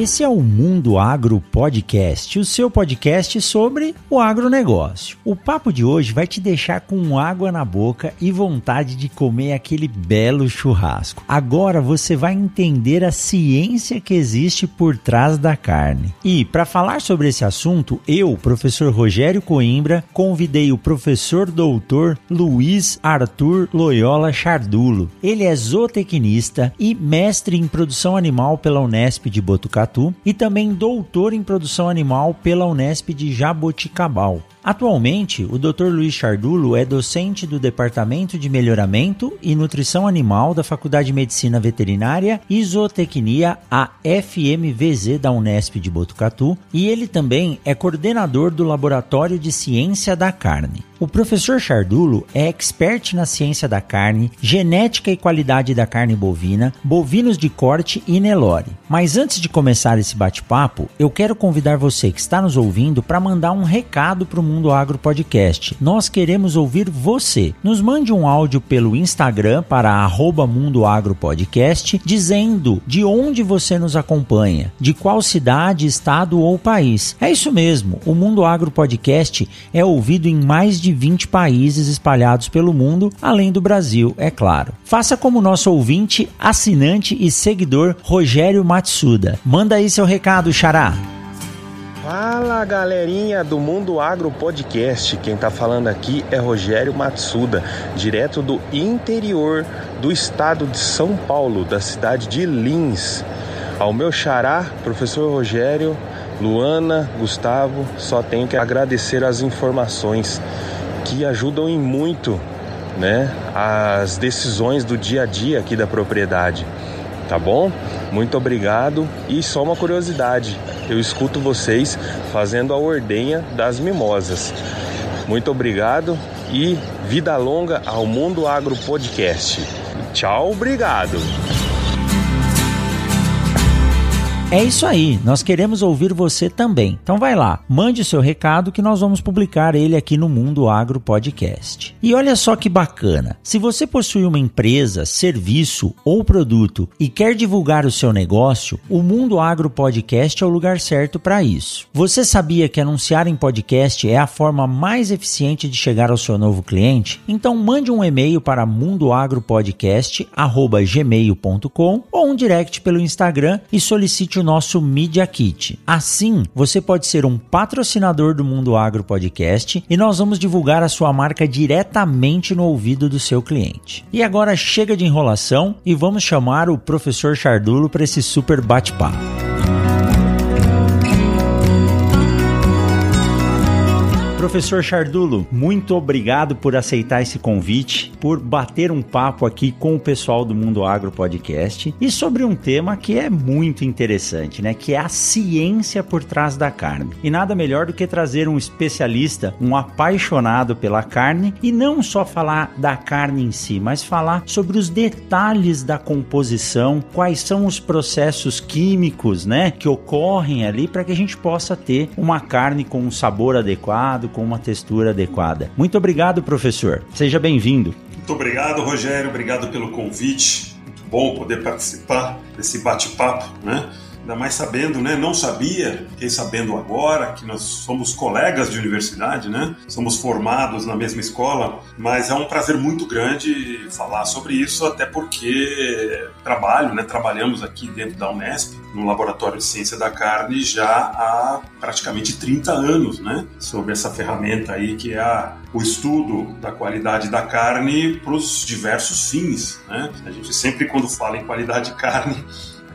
Esse é o Mundo Agro Podcast, o seu podcast sobre o agronegócio. O papo de hoje vai te deixar com água na boca e vontade de comer aquele belo churrasco. Agora você vai entender a ciência que existe por trás da carne. E para falar sobre esse assunto, eu, professor Rogério Coimbra, convidei o professor doutor Luiz Arthur Loyola Chardulo. Ele é zootecnista e mestre em produção animal pela Unesp de Botucatu e também doutor em produção animal pela Unesp de Jaboticabal. Atualmente, o Dr. Luiz Chardulo é docente do Departamento de Melhoramento e Nutrição Animal da Faculdade de Medicina Veterinária e Zootecnia, a FMVZ da Unesp de Botucatu, e ele também é coordenador do Laboratório de Ciência da Carne. O professor Chardulo é expert na ciência da carne, genética e qualidade da carne bovina, bovinos de corte e Nelore. Mas antes de começar esse bate-papo, eu quero convidar você que está nos ouvindo para mandar um recado para o Mundo Agro Podcast. Nós queremos ouvir você. Nos mande um áudio pelo Instagram para arroba Mundo Agro Podcast, dizendo de onde você nos acompanha, de qual cidade, estado ou país. É isso mesmo, o Mundo Agro Podcast é ouvido em mais de 20 países espalhados pelo mundo, além do Brasil, é claro. Faça como nosso ouvinte, assinante e seguidor Rogério Matsuda. Manda aí seu recado, Xará. Fala galerinha do Mundo Agro Podcast, quem tá falando aqui é Rogério Matsuda, direto do interior do estado de São Paulo, da cidade de Lins. Ao meu xará, professor Rogério, Luana, Gustavo, só tenho que agradecer as informações que ajudam em muito, né, as decisões do dia a dia aqui da propriedade tá bom? Muito obrigado e só uma curiosidade, eu escuto vocês fazendo a ordenha das mimosas. Muito obrigado e vida longa ao Mundo Agro Podcast. Tchau, obrigado. É isso aí, nós queremos ouvir você também. Então vai lá, mande seu recado que nós vamos publicar ele aqui no Mundo Agro Podcast. E olha só que bacana, se você possui uma empresa, serviço ou produto e quer divulgar o seu negócio, o Mundo Agro Podcast é o lugar certo para isso. Você sabia que anunciar em podcast é a forma mais eficiente de chegar ao seu novo cliente? Então mande um e-mail para mundoagropodcast@gmail.com ou um direct pelo Instagram e solicite o nosso Media Kit. Assim, você pode ser um patrocinador do Mundo Agro Podcast e nós vamos divulgar a sua marca diretamente no ouvido do seu cliente. E agora chega de enrolação e vamos chamar o professor Chardulo para esse super bate-papo. Professor Chardulo, muito obrigado por aceitar esse convite, por bater um papo aqui com o pessoal do Mundo Agro Podcast e sobre um tema que é muito interessante, né? Que é a ciência por trás da carne. E nada melhor do que trazer um especialista, um apaixonado pela carne e não só falar da carne em si, mas falar sobre os detalhes da composição, quais são os processos químicos, né, que ocorrem ali para que a gente possa ter uma carne com um sabor adequado, com uma textura adequada. Muito obrigado, professor. Seja bem-vindo. Muito obrigado, Rogério. Obrigado pelo convite. Muito bom poder participar desse bate-papo, né? Ainda mais sabendo, né? Não sabia, fiquei sabendo agora que nós somos colegas de universidade, né? Somos formados na mesma escola, mas é um prazer muito grande falar sobre isso, até porque trabalho, né? Trabalhamos aqui dentro da Unesp, no Laboratório de Ciência da Carne, já há praticamente 30 anos, né? Sobre essa ferramenta aí que é a, o estudo da qualidade da carne para os diversos fins, né? A gente sempre, quando fala em qualidade de carne,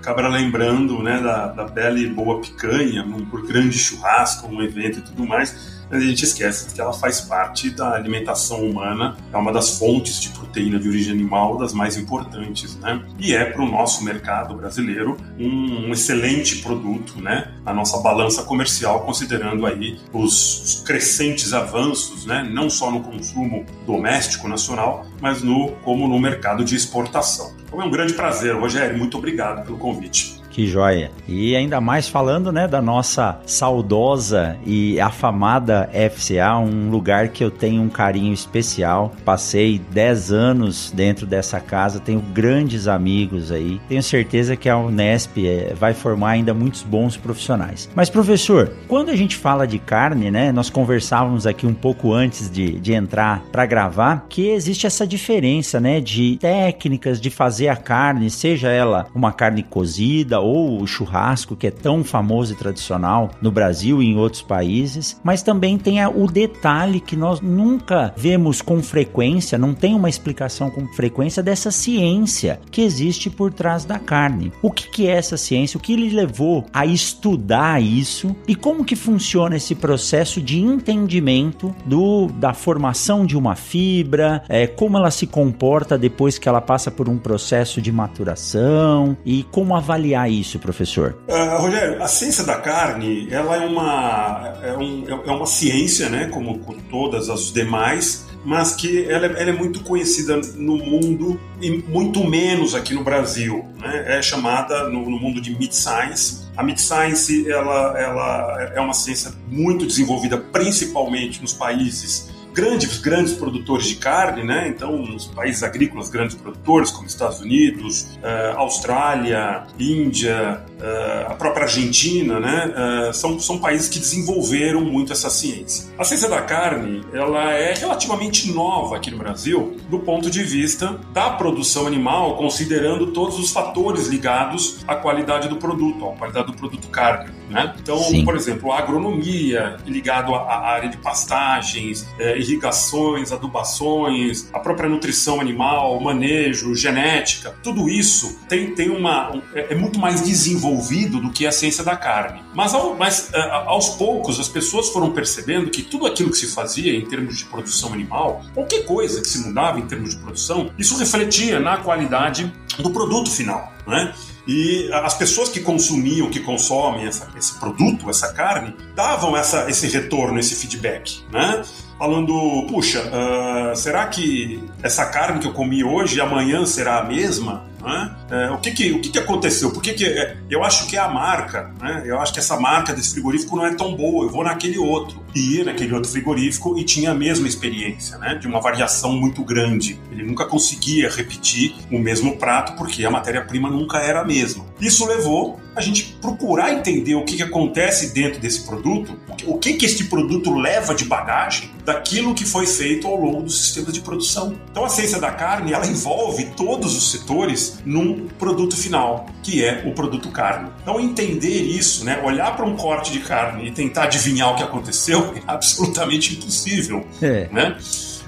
acaba lembrando né, da, da bela e boa picanha, um, por grande churrasco, um evento e tudo mais a gente esquece que ela faz parte da alimentação humana, é uma das fontes de proteína de origem animal das mais importantes, né? E é para o nosso mercado brasileiro um, um, excelente produto, né? Na nossa balança comercial, considerando aí os, os crescentes avanços, né? Não só no consumo doméstico nacional, mas no como no mercado de exportação. Então é um grande prazer, Rogério. Muito obrigado pelo convite. Que joia. E ainda mais falando, né, da nossa saudosa e afamada FCA, um lugar que eu tenho um carinho especial. Passei 10 anos dentro dessa casa, tenho grandes amigos aí. Tenho certeza que a Unesp é, vai formar ainda muitos bons profissionais. Mas, professor, quando a gente fala de carne, né, nós conversávamos aqui um pouco antes de, de entrar para gravar, que existe essa diferença, né, de técnicas de fazer a carne, seja ela uma carne cozida ou o churrasco, que é tão famoso e tradicional no Brasil e em outros países, mas também tem o detalhe que nós nunca vemos com frequência, não tem uma explicação com frequência dessa ciência que existe por trás da carne. O que, que é essa ciência? O que lhe levou a estudar isso e como que funciona esse processo de entendimento do, da formação de uma fibra, é, como ela se comporta depois que ela passa por um processo de maturação e como avaliar isso, professor? Uh, Rogério, a ciência da carne, ela é uma, é, um, é uma ciência, né, como, todas as demais, mas que ela, ela, é muito conhecida no mundo e muito menos aqui no Brasil. Né? É chamada no, no mundo de mid-science. A mid-science ela, ela é uma ciência muito desenvolvida principalmente nos países grandes, grandes produtores de carne, né? Então, os países agrícolas grandes produtores, como Estados Unidos, uh, Austrália, Índia, uh, a própria Argentina, né? Uh, são, são países que desenvolveram muito essa ciência. A ciência da carne, ela é relativamente nova aqui no Brasil, do ponto de vista da produção animal, considerando todos os fatores ligados à qualidade do produto, à qualidade do produto carne, né? Então, Sim. por exemplo, a agronomia ligado à, área de pastagens, irrigações, adubações, a própria nutrição animal, manejo, genética, tudo isso tem, tem uma, é, é muito mais desenvolvido do que a ciência da carne. Mas, ao, mas é, aos poucos as pessoas foram percebendo que tudo aquilo que se fazia em termos de produção animal, qualquer coisa que se mudava em termos de produção, isso refletia na qualidade do produto final. Né? E as pessoas que consumiam, que consomem essa, esse produto, essa carne, davam essa, esse retorno, esse feedback, né? falando: puxa, uh, será que essa carne que eu comi hoje amanhã será a mesma? Né? É, o que que, o que, que aconteceu? Por que que, é, eu acho que é a marca, né? eu acho que essa marca desse frigorífico não é tão boa, eu vou naquele outro. E ia naquele outro frigorífico e tinha a mesma experiência, né? de uma variação muito grande. Ele nunca conseguia repetir o mesmo prato porque a matéria-prima nunca era a mesma. Isso levou a gente procurar entender o que, que acontece dentro desse produto, o que, que este produto leva de bagagem daquilo que foi feito ao longo dos sistemas de produção. Então a ciência da carne ela envolve todos os setores num produto final, que é o produto carne. Então entender isso, né, olhar para um corte de carne e tentar adivinhar o que aconteceu é absolutamente impossível, é. né?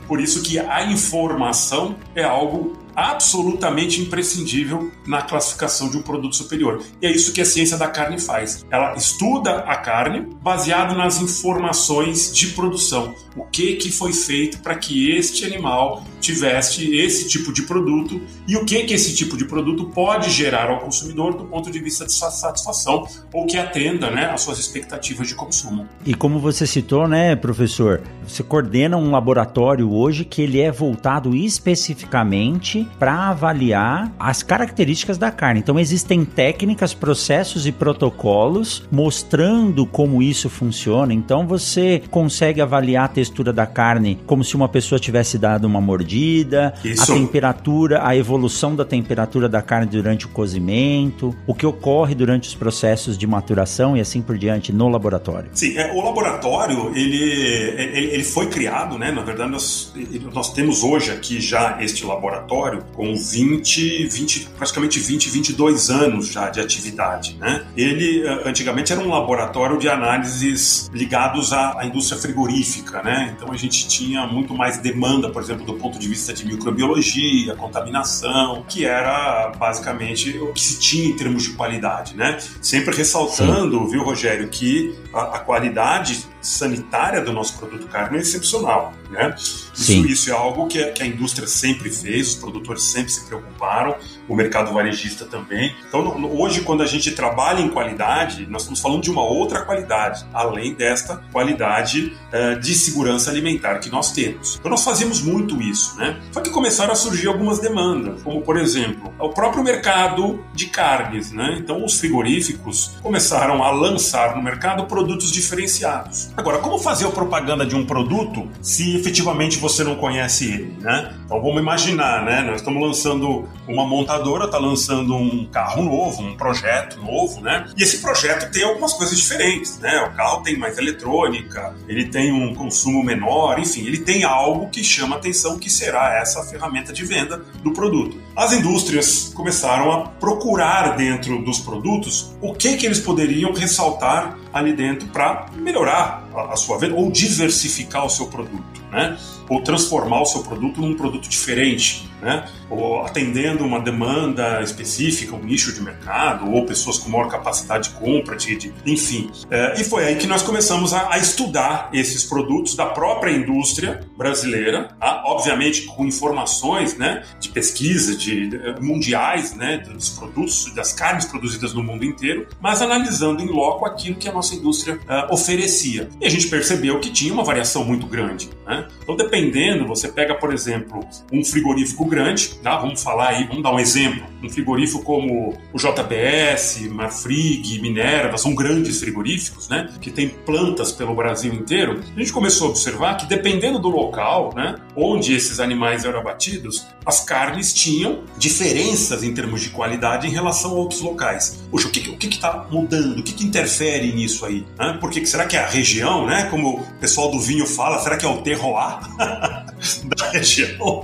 Por isso que a informação é algo absolutamente imprescindível na classificação de um produto superior. E é isso que a ciência da carne faz. Ela estuda a carne baseado nas informações de produção. O que que foi feito para que este animal tivesse esse tipo de produto e o que que esse tipo de produto pode gerar ao consumidor do ponto de vista de satisfação ou que atenda, né, às suas expectativas de consumo. E como você citou, né, professor, você coordena um laboratório hoje que ele é voltado especificamente para avaliar as características da carne. Então existem técnicas, processos e protocolos mostrando como isso funciona. Então você consegue avaliar a textura da carne como se uma pessoa tivesse dado uma mordida, isso. a temperatura, a evolução da temperatura da carne durante o cozimento, o que ocorre durante os processos de maturação e assim por diante no laboratório. Sim, é, o laboratório ele, ele, ele foi criado, né? Na verdade, nós, nós temos hoje aqui já este laboratório com 20, 20, praticamente 20, 22 anos já de atividade, né? Ele eh, antigamente era um laboratório de análises ligados à, à indústria frigorífica, né? Então a gente tinha muito mais demanda, por exemplo, do ponto de vista de microbiologia, contaminação, que era basicamente o que se tinha em termos de qualidade, né? Sempre ressaltando, Sim. viu, Rogério, que a, a qualidade sanitária do nosso produto carne é excepcional. Né? Isso, isso, é algo que a, que a, indústria sempre fez, os produtores sempre se preocuparam, o mercado varejista também. Então, hoje, quando a gente trabalha em qualidade, nós estamos falando de uma outra qualidade, além desta qualidade uh, de segurança alimentar que nós temos. Então, nós fazemos muito isso. Né? Só que começaram a surgir algumas demandas, como, por exemplo, o próprio mercado de carnes. Né? Então, os frigoríficos começaram a lançar no mercado produtos diferenciados. Agora, como fazer a propaganda de um produto se efetivamente você não conhece ele, né? Então vamos imaginar, né? Nós estamos lançando uma montadora, está lançando um carro novo, um projeto novo, né? E esse projeto tem algumas coisas diferentes, né? O carro tem mais eletrônica, ele tem um consumo menor, enfim, ele tem algo que chama atenção que será essa ferramenta de venda do produto. As indústrias começaram a procurar dentro dos produtos o que que eles poderiam ressaltar ali dentro para melhorar a sua venda ou diversificar o seu produto, né? Ou transformar o seu produto num produto diferente né? ou atendendo uma demanda específica, um nicho de mercado, ou pessoas com maior capacidade de compra, de, de enfim. É, e foi aí que nós começamos a, a, estudar esses produtos da própria indústria brasileira, tá? obviamente com informações né, de pesquisa de, de, mundiais né, dos produtos, das carnes produzidas no mundo inteiro, mas analisando em loco aquilo que a nossa indústria uh, oferecia. E a gente percebeu que tinha uma variação muito grande. Né? Então, dependendo, você pega, por exemplo, um frigorífico grande, tá? vamos falar aí, vamos dar um exemplo. Um frigorífico como o JBS, Marfrig, Minerva, são grandes frigoríficos, né? Que tem plantas pelo Brasil inteiro. A gente começou a observar que dependendo do local, né? Onde esses animais eram abatidos, as carnes tinham diferenças em termos de qualidade em relação a outros locais. Poxa, o que que está mudando? O que, que interfere nisso aí? Né? Porque será que é a região, né? Como o pessoal do vinho fala, será que é o terroir da região?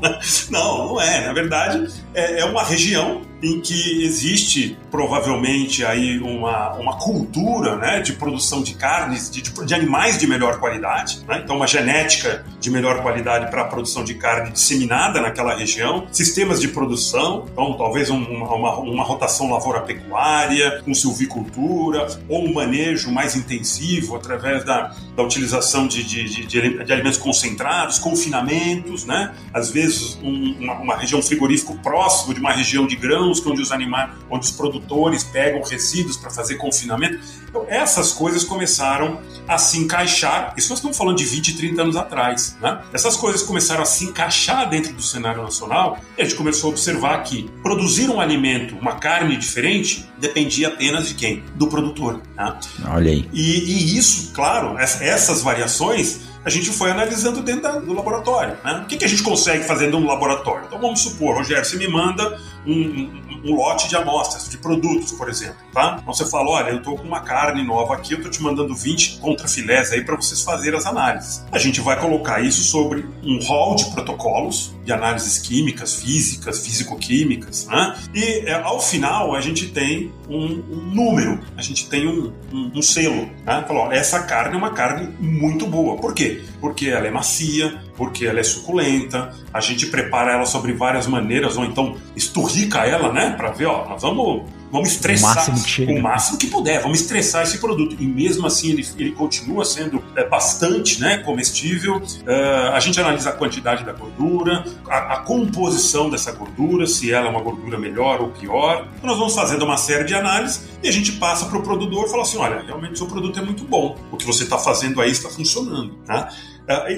Não, não é. Na verdade, é, é uma região em que existe provavelmente aí uma, uma cultura né, de produção de carnes, de, de animais de melhor qualidade, né? então uma genética de melhor qualidade para a produção de carne disseminada naquela região, sistemas de produção, então talvez um, uma, uma rotação lavoura-pecuária, com silvicultura, ou um manejo mais intensivo através da, da utilização de, de, de, de alimentos concentrados, confinamentos, né? às vezes um, uma, uma região frigorífico próximo de uma região de grãos, onde os animais, onde os produtores pegam resíduos para fazer confinamento. Então, essas coisas começaram a se encaixar. Isso nós estamos falando de 20, 30 anos atrás. Né? Essas coisas começaram a se encaixar dentro do cenário nacional e a gente começou a observar que produzir um alimento, uma carne diferente, dependia apenas de quem? Do produtor. Né? Olha aí. E, e isso, claro, essas variações a gente foi analisando dentro do laboratório. Né? O que, que a gente consegue fazer do laboratório? Então vamos supor, Rogério, você me manda um, um, um, lote de amostras, de produtos, por exemplo. Tá? Então você fala: olha, eu estou com uma carne nova aqui, eu estou te mandando 20 contrafilés aí para vocês fazerem as análises. A gente vai colocar isso sobre um hall de protocolos de análises químicas, físicas, físico-químicas. Né? E é, ao final a gente tem um, um número, a gente tem um, um selo. Né? Falou, essa carne é uma carne muito boa. Por quê? Porque ela é macia, porque ela é suculenta, a gente prepara ela sobre várias maneiras, ou então esturrica ela, né? Para ver, ó, nós vamos vamos estressar o máximo que, chega. o máximo que puder, vamos estressar esse produto. E mesmo assim ele, ele continua sendo é, bastante né, comestível. Uh, a gente analisa a quantidade da gordura, a, a, composição dessa gordura, se ela é uma gordura melhor ou pior. Então, nós vamos fazendo uma série de análises e a gente passa para o produtor e fala assim: olha, realmente o seu produto é muito bom, o que você está fazendo aí está funcionando. Tá?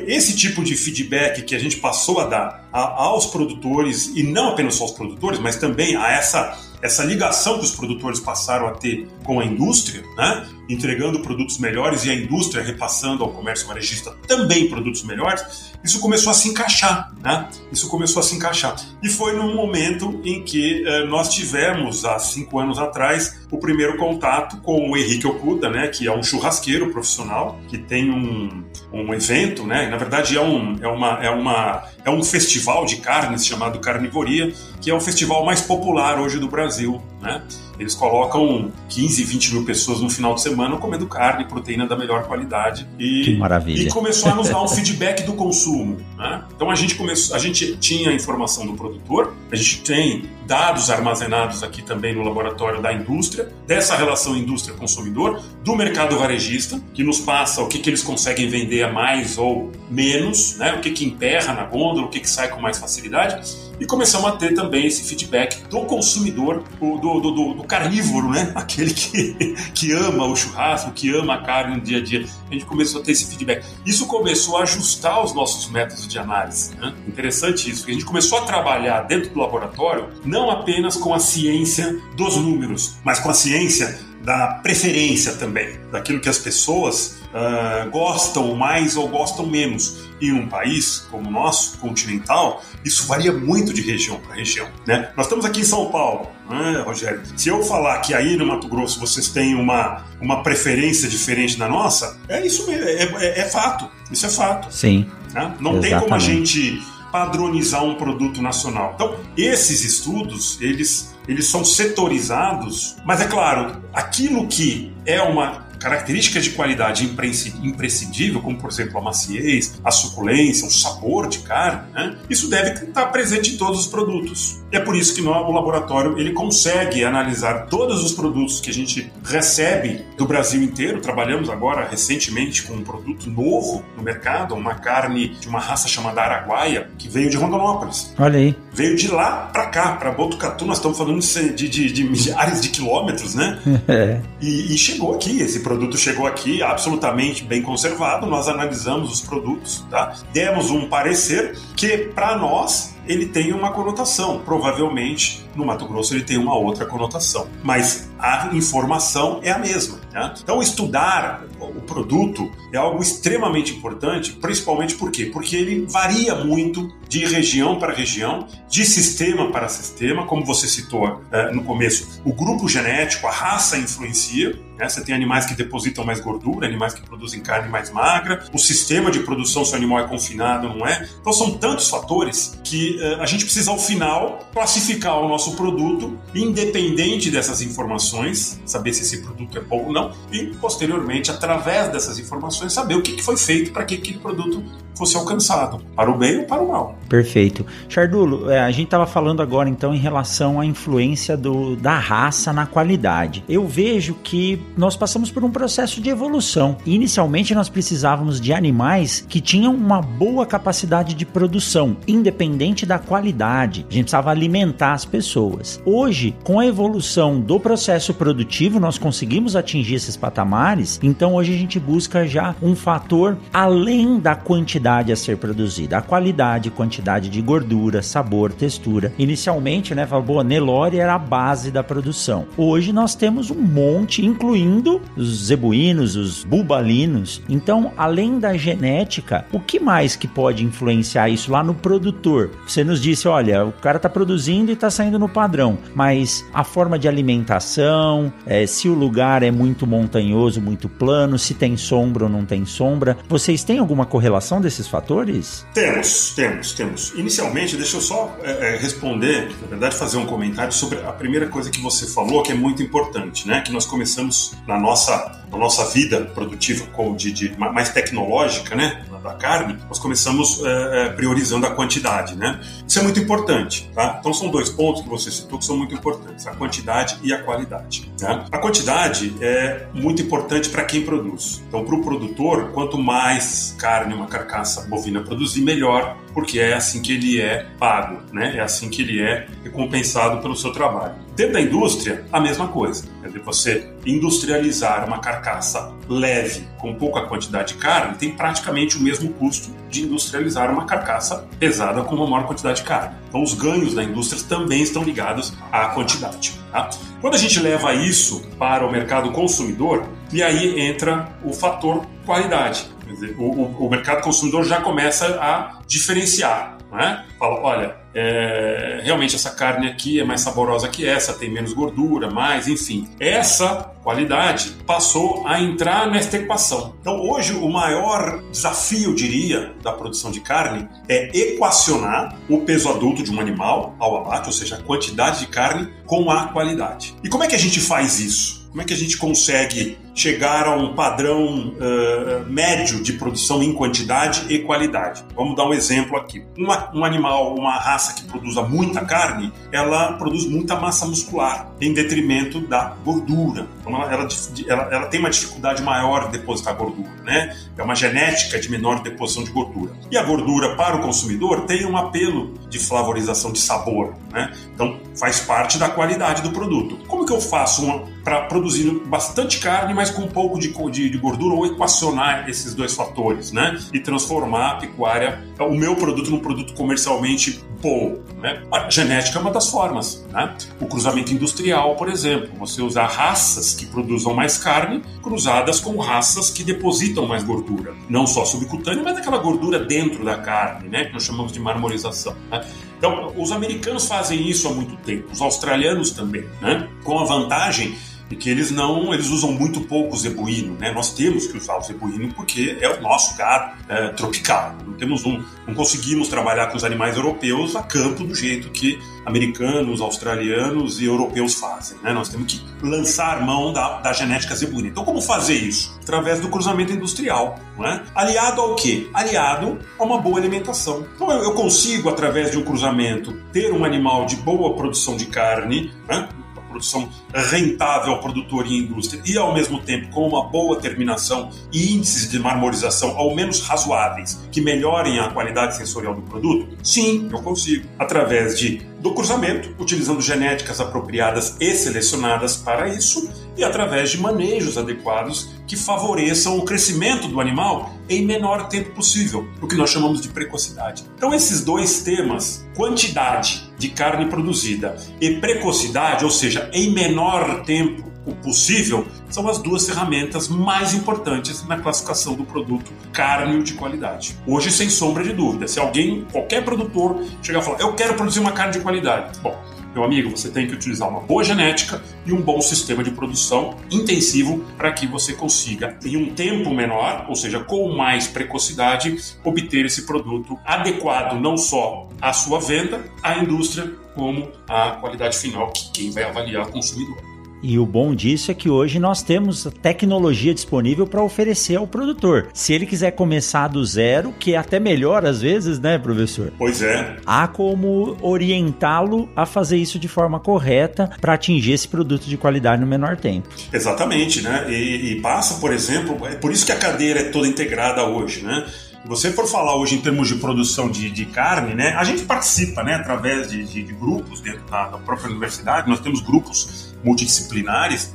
Esse tipo de feedback que a gente passou a dar aos produtores, e não apenas aos produtores, mas também a essa essa ligação que os produtores passaram a ter com a indústria, né? Entregando produtos melhores e a indústria repassando ao comércio varejista também produtos melhores, isso começou a se encaixar, né? Isso começou a se encaixar. E foi num momento em que eh, nós tivemos, há cinco anos atrás, o primeiro contato com o Henrique Okuda, né? Que é um churrasqueiro profissional, que tem um, um evento, né? Na verdade, é, um, é, uma, é, uma, é um festival de carnes chamado Carnivoria, que é o festival mais popular hoje do Brasil, né? Eles colocam 15, 20 mil pessoas no final de semana comendo carne, proteína da melhor qualidade. E, que maravilha. E começou a nos dar um feedback do consumo. Né? Então a gente começou, a gente tinha a informação do produtor, a gente tem dados armazenados aqui também no laboratório da indústria, dessa relação indústria-consumidor, do mercado varejista, que nos passa o que, que eles conseguem vender a mais ou menos, né? o que, que emperra na gôndola, o que, que sai com mais facilidade e começamos a ter também esse feedback do consumidor, do, do, do, do, carnívoro, né? Aquele que, que ama o churrasco, que ama a carne no dia a dia. A gente começou a ter esse feedback. Isso começou a ajustar os nossos métodos de análise. Né? Interessante isso, porque a gente começou a trabalhar dentro do laboratório não apenas com a ciência dos números, mas com a ciência da preferência também, daquilo que as pessoas uh, gostam mais ou gostam menos. Em um país como o nosso, continental, isso varia muito de região para região. Né? Nós estamos aqui em São Paulo, né, Rogério? Se eu falar que aí no Mato Grosso vocês têm uma, uma preferência diferente da nossa, é isso mesmo, é, é, é fato. Isso é fato. Sim. Né? Não Exatamente. tem como a gente padronizar um produto nacional. Então, esses estudos, eles, eles são setorizados, mas é claro, aquilo que é uma características de qualidade imprescindível, como por exemplo a maciez, a suculência, o sabor de carne, né? isso deve estar presente em todos os produtos. E é por isso que no, o laboratório ele consegue analisar todos os produtos que a gente recebe do Brasil inteiro. Trabalhamos agora recentemente com um produto novo no mercado, uma carne de uma raça chamada Araguaia, que veio de Rondonópolis. Olha aí. Veio de lá para cá, para Botucatu, nós estamos falando de, de, de milhares de quilômetros, né? É. E, e chegou aqui esse produto produto chegou aqui absolutamente bem conservado, nós analisamos os produtos, tá? demos um parecer que, para nós, ele tem uma conotação. Provavelmente, no Mato Grosso, ele tem uma outra conotação. Mas a informação é a mesma. Né? Então, estudar o produto é algo extremamente importante, principalmente por quê? Porque ele varia muito de região para região, de sistema para sistema, como você citou é, no começo, o grupo genético, a raça influencia. Né? Você tem animais que depositam mais gordura, animais que produzem carne mais magra, o sistema de produção, se o animal é confinado ou não é. Então, são tantos fatores que é, a gente precisa, ao final, classificar o nosso produto, independente dessas informações, saber se esse produto é bom ou não, e, posteriormente, através dessas informações, saber o que foi feito para que aquele produto fosse alcançado, para o bem ou para o mal. Perfeito. Chardulo, é, a gente estava falando agora então em relação à influência do, da raça na qualidade. Eu vejo que nós passamos por um processo de evolução. Inicialmente nós precisávamos de animais que tinham uma boa capacidade de produção, independente da qualidade. A gente precisava alimentar as pessoas. Hoje, com a evolução do processo produtivo, nós conseguimos atingir esses patamares. Então hoje a gente busca já um fator além da quantidade a ser produzida, a qualidade, quantidade de gordura, sabor, textura. Inicialmente, né, falou, Nelore era a base da produção. Hoje nós temos um monte, incluindo os zebuínos, os bubalinos. Então, além da genética, o que mais que pode influenciar isso lá no produtor? Você nos disse, olha, o cara está produzindo e está saindo no padrão, mas a forma de alimentação, é, se o lugar é muito montanhoso, muito plano, se tem sombra ou não tem sombra, vocês têm alguma correlação desse esses fatores? Temos, temos, temos. Inicialmente, deixa eu só é, responder, na verdade, fazer um comentário sobre a primeira coisa que você falou, que é muito importante, né? Que nós começamos na nossa, na nossa vida produtiva de, de mais tecnológica, né? Da carne, nós começamos é, priorizando a quantidade, né? Isso é muito importante, tá? Então são dois pontos que você citou que são muito importantes: a quantidade e a qualidade. Né? A quantidade é muito importante para quem produz. Então, para o produtor, quanto mais carne, uma carcaça bovina produzir, melhor porque é assim que ele é pago, né? É assim que ele é recompensado pelo seu trabalho. Dentro da indústria, a mesma coisa. Quer dizer, você industrializar uma carcaça leve com pouca quantidade de carne tem praticamente o mesmo custo de industrializar uma carcaça pesada com uma maior quantidade de carne. Então, os ganhos da indústria também estão ligados à quantidade. Tá? Quando a gente leva isso para o mercado consumidor, e aí entra o fator qualidade. Dizer, o, o, o mercado consumidor já começa a diferenciar. Né? Fala, olha, é, realmente essa carne aqui é mais saborosa que essa, tem menos gordura, mais, enfim. Essa qualidade passou a entrar nesta equação. Então, hoje, o maior desafio, eu diria, da produção de carne é equacionar o peso adulto de um animal ao abate, ou seja, a quantidade de carne com a qualidade. E como é que a gente faz isso? Como é que a gente consegue chegar a um padrão uh, médio de produção em quantidade e qualidade? Vamos dar um exemplo aqui. Uma, um animal, uma raça que produza muita carne, ela produz muita massa muscular em detrimento da gordura. Então ela, ela, ela, ela tem uma dificuldade maior de depositar gordura, né? É uma genética de menor deposição de gordura. E a gordura para o consumidor tem um apelo de flavorização de sabor, né? Então faz parte da qualidade do produto. Como que eu faço uma para produzir bastante carne, mas com um pouco de, de, de, gordura, ou equacionar esses dois fatores, né? E transformar a pecuária, o meu produto, num produto comercialmente bom. Né? A genética é uma das formas. Né? O cruzamento industrial, por exemplo, você usar raças que produzam mais carne cruzadas com raças que depositam mais gordura, não só subcutânea, mas aquela gordura dentro da carne, né? Que nós chamamos de marmorização. Né? Então, os americanos fazem isso há muito tempo, os australianos também, né? com a vantagem e que eles não, eles usam muito pouco zebuíno, né? Nós temos que usar o zebuíno porque é o nosso gado é, tropical. Não temos um, não conseguimos trabalhar com os animais europeus a campo do jeito que americanos, australianos e europeus fazem, né? Nós temos que lançar mão da, da genética zebuína. Então, como fazer isso? Através do cruzamento industrial, né? Aliado ao quê? Aliado a uma boa alimentação. Então, eu, eu consigo através de um cruzamento ter um animal de boa produção de carne, né? Produção rentável produtor e indústria e, ao mesmo tempo, com uma boa terminação e índices de marmorização ao menos razoáveis que melhorem a qualidade sensorial do produto? Sim, eu consigo. Através de do cruzamento, utilizando genéticas apropriadas e selecionadas para isso, e através de manejos adequados que favoreçam o crescimento do animal em menor tempo possível, o que nós chamamos de precocidade. Então, esses dois temas, quantidade de carne produzida e precocidade, ou seja, em menor tempo o possível, são as duas ferramentas mais importantes na classificação do produto carne de qualidade. Hoje, sem sombra de dúvida, se alguém, qualquer produtor, chegar e falar, eu quero produzir uma carne de qualidade, bom, meu amigo, você tem que utilizar uma boa genética e um bom sistema de produção intensivo para que você consiga, em um tempo menor, ou seja, com mais precocidade, obter esse produto adequado não só à sua venda, à indústria, como à qualidade final que quem vai avaliar é o consumidor. E o bom disso é que hoje nós temos tecnologia disponível para oferecer ao produtor. Se ele quiser começar do zero, que é até melhor às vezes, né, professor? Pois é. Há como orientá-lo a fazer isso de forma correta para atingir esse produto de qualidade no menor tempo. Exatamente, né? E, e passa, por exemplo, é por isso que a cadeira é toda integrada hoje, né? você for falar hoje em termos de produção de, de carne, né, a gente participa né, através de, de, de grupos dentro da, da, própria universidade, nós temos grupos multidisciplinares.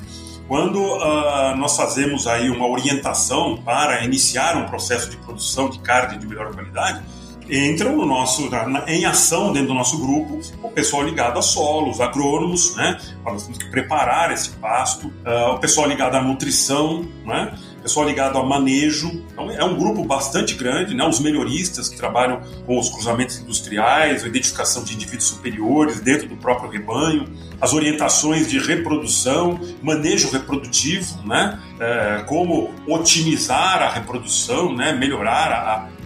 Quando uh, nós fazemos aí uma orientação para iniciar um processo de produção de carne de melhor qualidade, entram no nosso, em ação dentro do nosso grupo o pessoal ligado a solos, agrônomos, né? Nós temos que preparar esse pasto, uh, o pessoal ligado à nutrição, né? pessoal ligado a manejo. Então, é um grupo bastante grande, né? os melhoristas que trabalham com os cruzamentos industriais, a identificação de indivíduos superiores dentro do próprio rebanho, as orientações de reprodução, manejo reprodutivo, né? É, como otimizar a reprodução, né? melhorar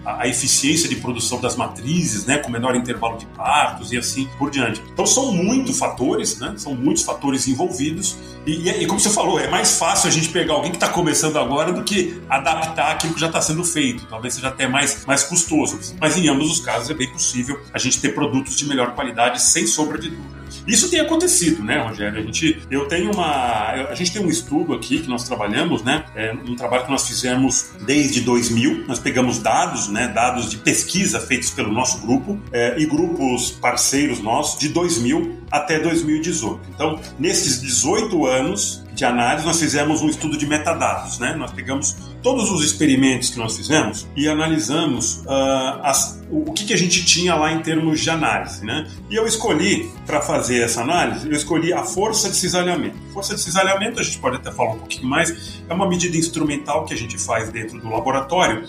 a, a, eficiência de produção das matrizes, né, com menor intervalo de partos e assim por diante. Então são muitos fatores, né, são muitos fatores envolvidos e, e, e como você falou, é mais fácil a gente pegar alguém que está começando agora do que adaptar aquilo que já está sendo feito. Talvez seja até mais, mais custoso, mas em ambos os casos é bem possível a gente ter produtos de melhor qualidade sem sombra de dúvida. Isso tem acontecido, né, Rogério? A gente, eu tenho uma, a gente tem um estudo aqui que nós trabalhamos, né? É um trabalho que nós fizemos desde 2000. Nós pegamos dados, né? Dados de pesquisa feitos pelo nosso grupo é, e grupos parceiros nossos de 2000 até 2018. Então, nesses 18 anos de análise, nós fizemos um estudo de metadados, né? Nós pegamos todos os experimentos que nós fizemos e analisamos uh, as, o, que, que, a gente tinha lá em termos de análise, né? E eu escolhi, para fazer essa análise, eu escolhi a força de cisalhamento. Força de cisalhamento, a gente pode até falar um pouquinho mais, é uma medida instrumental que a gente faz dentro do laboratório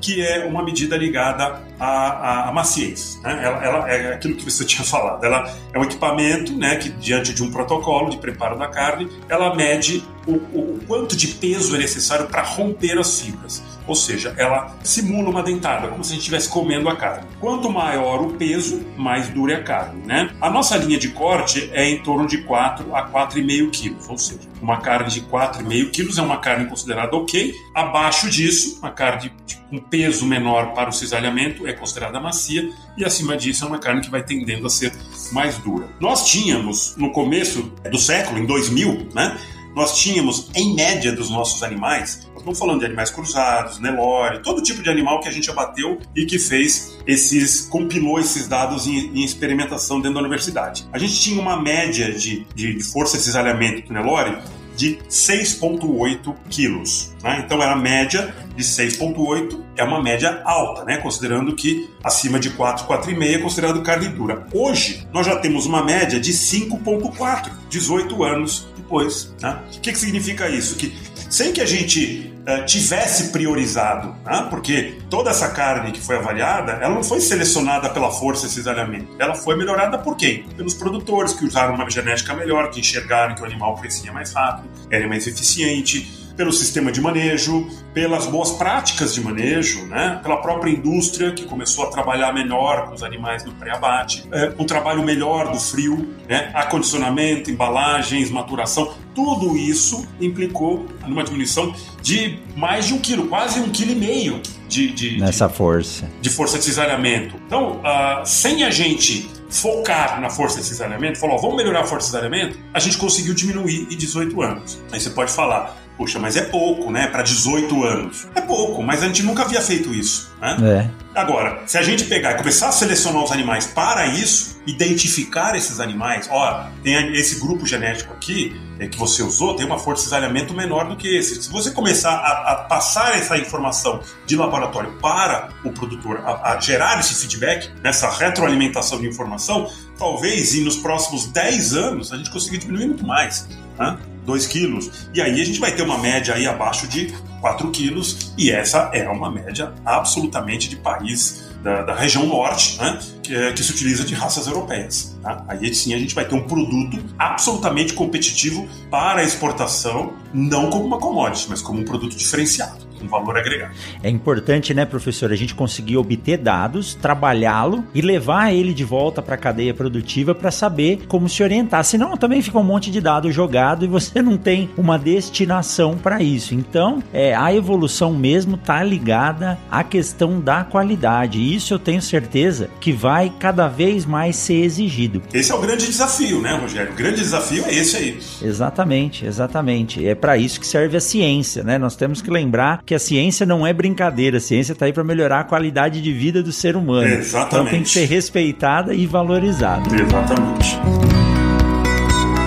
que é uma medida ligada à, à, à maciez. Né? Ela, ela, é aquilo que você tinha falado. Ela é um equipamento né, que, diante de um protocolo de preparo da carne, ela mede o, o quanto de peso é necessário para romper as fibras. Ou seja, ela simula uma dentada, como se a gente estivesse comendo a carne. Quanto maior o peso, mais dura é a carne. Né? A nossa linha de corte é em torno de 4 a 4,5 quilos, ou seja, uma carne de 4,5 quilos é uma carne considerada ok. Abaixo disso, uma carne com um peso menor para o cisalhamento é considerada macia e acima disso é uma carne que vai tendendo a ser mais dura. Nós tínhamos no começo do século, em 2000, né? nós tínhamos, em média, dos nossos animais, estamos falando de animais cruzados, Nelore, todo tipo de animal que a gente abateu e que fez esses, compilou esses dados em, em experimentação dentro da universidade. A gente tinha uma média de, de, de força de cisalhamento do Nelore de 6,8 quilos. Né? Então era a média de 6,8, é uma média alta, né? considerando que acima de 4, 4,5 é considerado carne dura. Hoje nós já temos uma média de 5,4, 18 anos depois. Né? O que, que significa isso? Que sem que a gente uh, tivesse priorizado, né? porque toda essa carne que foi avaliada, ela não foi selecionada pela força e cisalhamento, ela foi melhorada por quem? Pelos produtores que usaram uma genética melhor, que enxergaram que o animal crescia mais rápido, era mais eficiente, pelo sistema de manejo, pelas boas práticas de manejo, né? pela própria indústria que começou a trabalhar melhor com os animais no pré-abate, é, um trabalho melhor do frio, né? acondicionamento, embalagens, maturação, tudo isso implicou numa diminuição de mais de um quilo, quase um quilo e meio de, de nessa de, força de força de cisalhamento. Então, uh, sem a gente focar na força de cisalhamento, falou, vamos melhorar a força de cisalhamento, a gente conseguiu diminuir em 18 anos. Aí você pode falar, Puxa, mas é pouco, né? Para 18 anos. É pouco, mas a gente nunca havia feito isso. Né? É. Agora, se a gente pegar e começar a selecionar os animais para isso, identificar esses animais, ó, tem esse grupo genético aqui é, que você usou, tem uma força de cisalhamento menor do que esse. Se você começar a, a passar essa informação de laboratório para o produtor, a, a gerar esse feedback, essa retroalimentação de informação, talvez e nos próximos 10 anos a gente consiga diminuir muito mais. Né? 2 quilos. E aí a gente vai ter uma média aí abaixo de 4 quilos, e essa é uma média absolutamente de país da, da região norte, né, que, é, que, se utiliza de raças europeias. Tá? Aí sim a gente vai ter um produto absolutamente competitivo para exportação, não como uma commodity, mas como um produto diferenciado um valor agregado. É importante, né, professor, a gente conseguir obter dados, trabalhá-lo e levar ele de volta para a cadeia produtiva para saber como se orientar. Senão também fica um monte de dado jogado e você não tem uma destinação para isso. Então, é, a evolução mesmo está ligada à questão da qualidade. E isso eu tenho certeza que vai cada vez mais ser exigido. Esse é o grande desafio, né, Rogério? O grande desafio é esse aí. Exatamente, exatamente. É para isso que serve a ciência, né? Nós temos que lembrar que a ciência não é brincadeira, a ciência está aí para melhorar a qualidade de vida do ser humano. Exatamente. Então tem que ser respeitada e valorizada. Exatamente.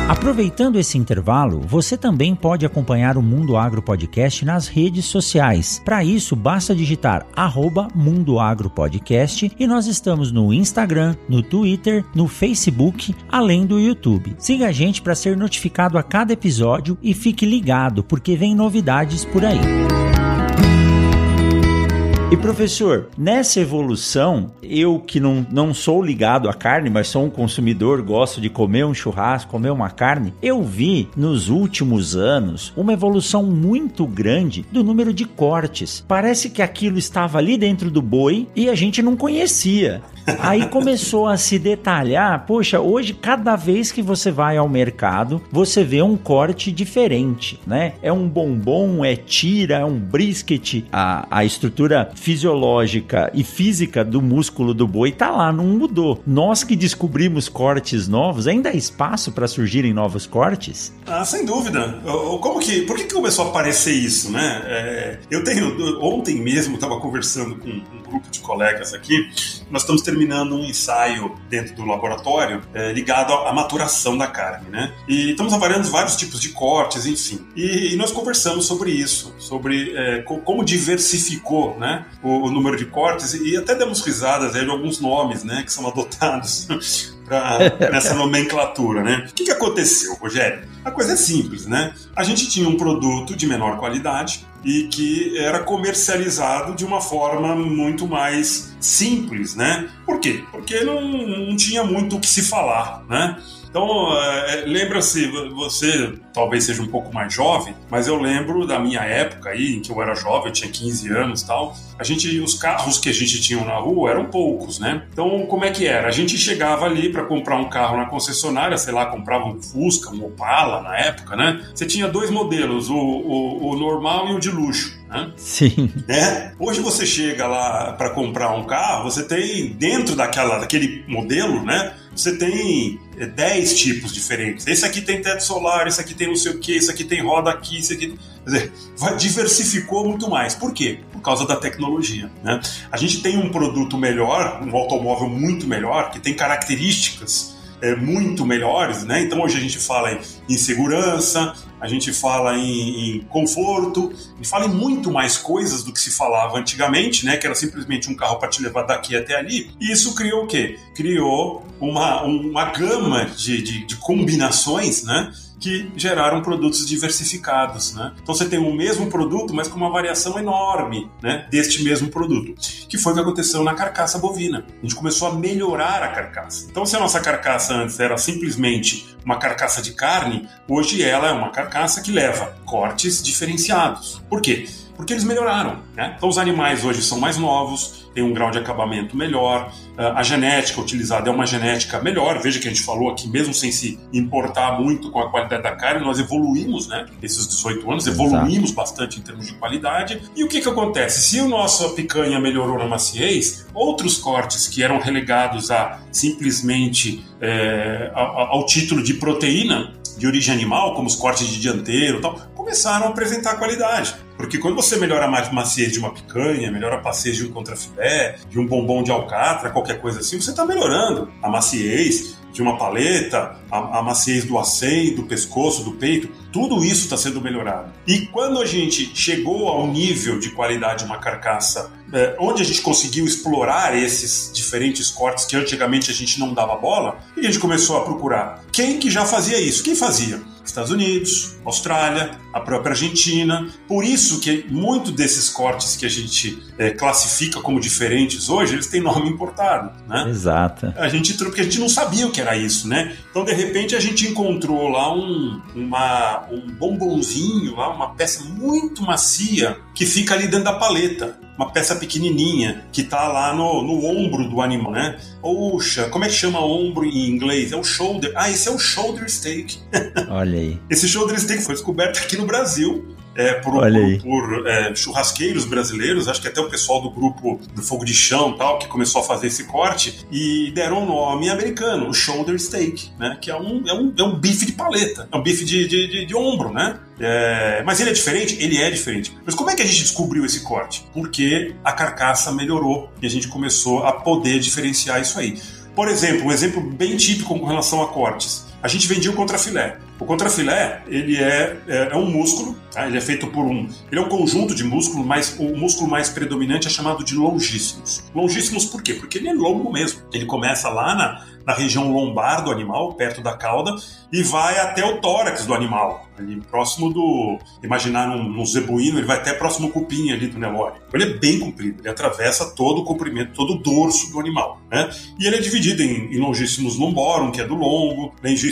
Aproveitando esse intervalo, você também pode acompanhar o Mundo Agro Podcast nas redes sociais. Para isso, basta digitar arroba Mundo Agro Podcast e nós estamos no Instagram, no Twitter, no Facebook, além do YouTube. Siga a gente para ser notificado a cada episódio e fique ligado, porque vem novidades por aí. E professor, nessa evolução, eu que não, não sou ligado à carne, mas sou um consumidor, gosto de comer um churrasco, comer uma carne, eu vi nos últimos anos uma evolução muito grande do número de cortes. Parece que aquilo estava ali dentro do boi e a gente não conhecia. Aí começou a se detalhar, poxa, hoje cada vez que você vai ao mercado, você vê um corte diferente, né? É um bombom, é tira, é um brisket, a, a estrutura fisiológica e física do músculo do boi tá lá, não mudou. Nós que descobrimos cortes novos, ainda há espaço para surgirem novos cortes? Ah, sem dúvida. Como que, por que, que começou a aparecer isso, né? É, eu tenho, ontem mesmo estava conversando com um grupo de colegas aqui, nós estamos terminando um ensaio dentro do laboratório é, ligado à maturação da carne, né? E estamos avaliando vários tipos de cortes, enfim. E, e nós conversamos sobre isso, sobre é, como diversificou, né, o, o, número de cortes e até demos risadas aí de alguns nomes, né, que são adotados nessa nomenclatura, né? O que, que aconteceu, Rogério? A coisa é simples, né? A gente tinha um produto de menor qualidade e que era comercializado de uma forma muito mais simples, né? Por quê? Porque não, não tinha muito o que se falar, né? Então, é, lembra-se, você talvez seja um pouco mais jovem, mas eu lembro da minha época aí, em que eu era jovem, eu tinha 15 anos e tal, a gente, os carros que a gente tinha na rua eram poucos, né? Então, como é que era? A gente chegava ali para comprar um carro na concessionária, sei lá, comprava um Fusca, um Opala na época, né? Você tinha dois modelos, o, o, o normal e o de luxo. Né? Sim. É. Hoje você chega lá para comprar um carro, você tem dentro daquela, daquele modelo, né? você tem 10 é, tipos diferentes. Esse aqui tem teto solar, esse aqui tem não sei o que, esse aqui tem roda aqui, esse aqui. Quer dizer, diversificou muito mais. Por quê? Por causa da tecnologia. Né? A gente tem um produto melhor, um automóvel muito melhor, que tem características é, muito melhores, né? Então hoje a gente fala em, segurança, a gente fala em, em, conforto, a gente fala em muito mais coisas do que se falava antigamente, né? Que era simplesmente um carro para te levar daqui até ali. E isso criou o quê? Criou uma, uma gama de, de, de combinações, né? Que geraram produtos diversificados, né? Então você tem o mesmo produto, mas com uma variação enorme, né, deste mesmo produto, que foi o que aconteceu na carcaça bovina. A gente começou a melhorar a carcaça. Então se a nossa carcaça antes era simplesmente uma carcaça de carne, hoje ela é uma carcaça que leva cortes diferenciados. Por quê? Porque eles melhoraram. Né? Então os animais hoje são mais novos, tem um grau de acabamento melhor, ah, a genética utilizada é uma genética melhor. Veja que a gente falou aqui, mesmo sem se importar muito com a qualidade da carne, nós evoluímos, né? Esses 18 anos, evoluímos Exato. bastante em termos de qualidade. E o que, que acontece? Se o nosso picanha melhorou na maciez, outros cortes que eram relegados a simplesmente é, ao título de proteína, de origem animal, como os cortes de dianteiro e tal, começaram a apresentar qualidade. Porque quando você melhora a maciez de uma picanha, melhora a maciez de um contrafilé, de um bombom de alcatra, qualquer coisa assim, você está melhorando a maciez de uma paleta, a, a maciez do aceio, do pescoço, do peito, tudo isso está sendo melhorado. E quando a gente chegou ao nível de qualidade de uma carcaça, é, onde a gente conseguiu explorar esses diferentes cortes que antigamente a gente não dava bola, a gente começou a procurar quem que já fazia isso. Quem fazia? Estados Unidos, Austrália, a própria Argentina. Por isso que muito desses cortes que a gente é, classifica como diferentes hoje, eles têm nome importado, né? Exato. A gente porque a gente não sabia o que era isso, né? Então de repente a gente encontrou lá um, uma, um bombonzinho, lá uma peça muito macia que fica ali dentro da paleta uma peça pequenininha que está lá no, no ombro do animal, né? Oxa, como é que chama ombro em inglês? É o shoulder. Ah, esse é o shoulder steak. Olha aí. Esse shoulder steak foi descoberto aqui no Brasil é, por, por, por é, churrasqueiros brasileiros, acho que até o pessoal do grupo do Fogo de Chão tal, que começou a fazer esse corte, e deram um nome americano, o shoulder steak, né? Que é um, é um, é um bife de paleta, é um bife de, de, de, de ombro, né? É, mas ele é diferente? Ele é diferente. Mas como é que a gente descobriu esse corte? Porque a carcaça melhorou e a gente começou a poder diferenciar isso aí. Por exemplo, um exemplo bem típico com relação a cortes. A gente vendia o contrafilé. O contrafilé, ele é, é, é um músculo, tá? ele é feito por um... Ele é um conjunto de músculos, mas o músculo mais predominante é chamado de longíssimos. Longíssimos por quê? Porque ele é longo mesmo. Ele começa lá na, na região lombar do animal, perto da cauda, e vai até o tórax do animal, ali próximo do. Imaginar num, num zebuíno, ele vai até próximo ao cupim ali do Nelore. Ele é bem comprido, ele atravessa todo o comprimento, todo o dorso do animal. Né? E ele é dividido em, em longíssimos lumborum, que é do longo, longíssimos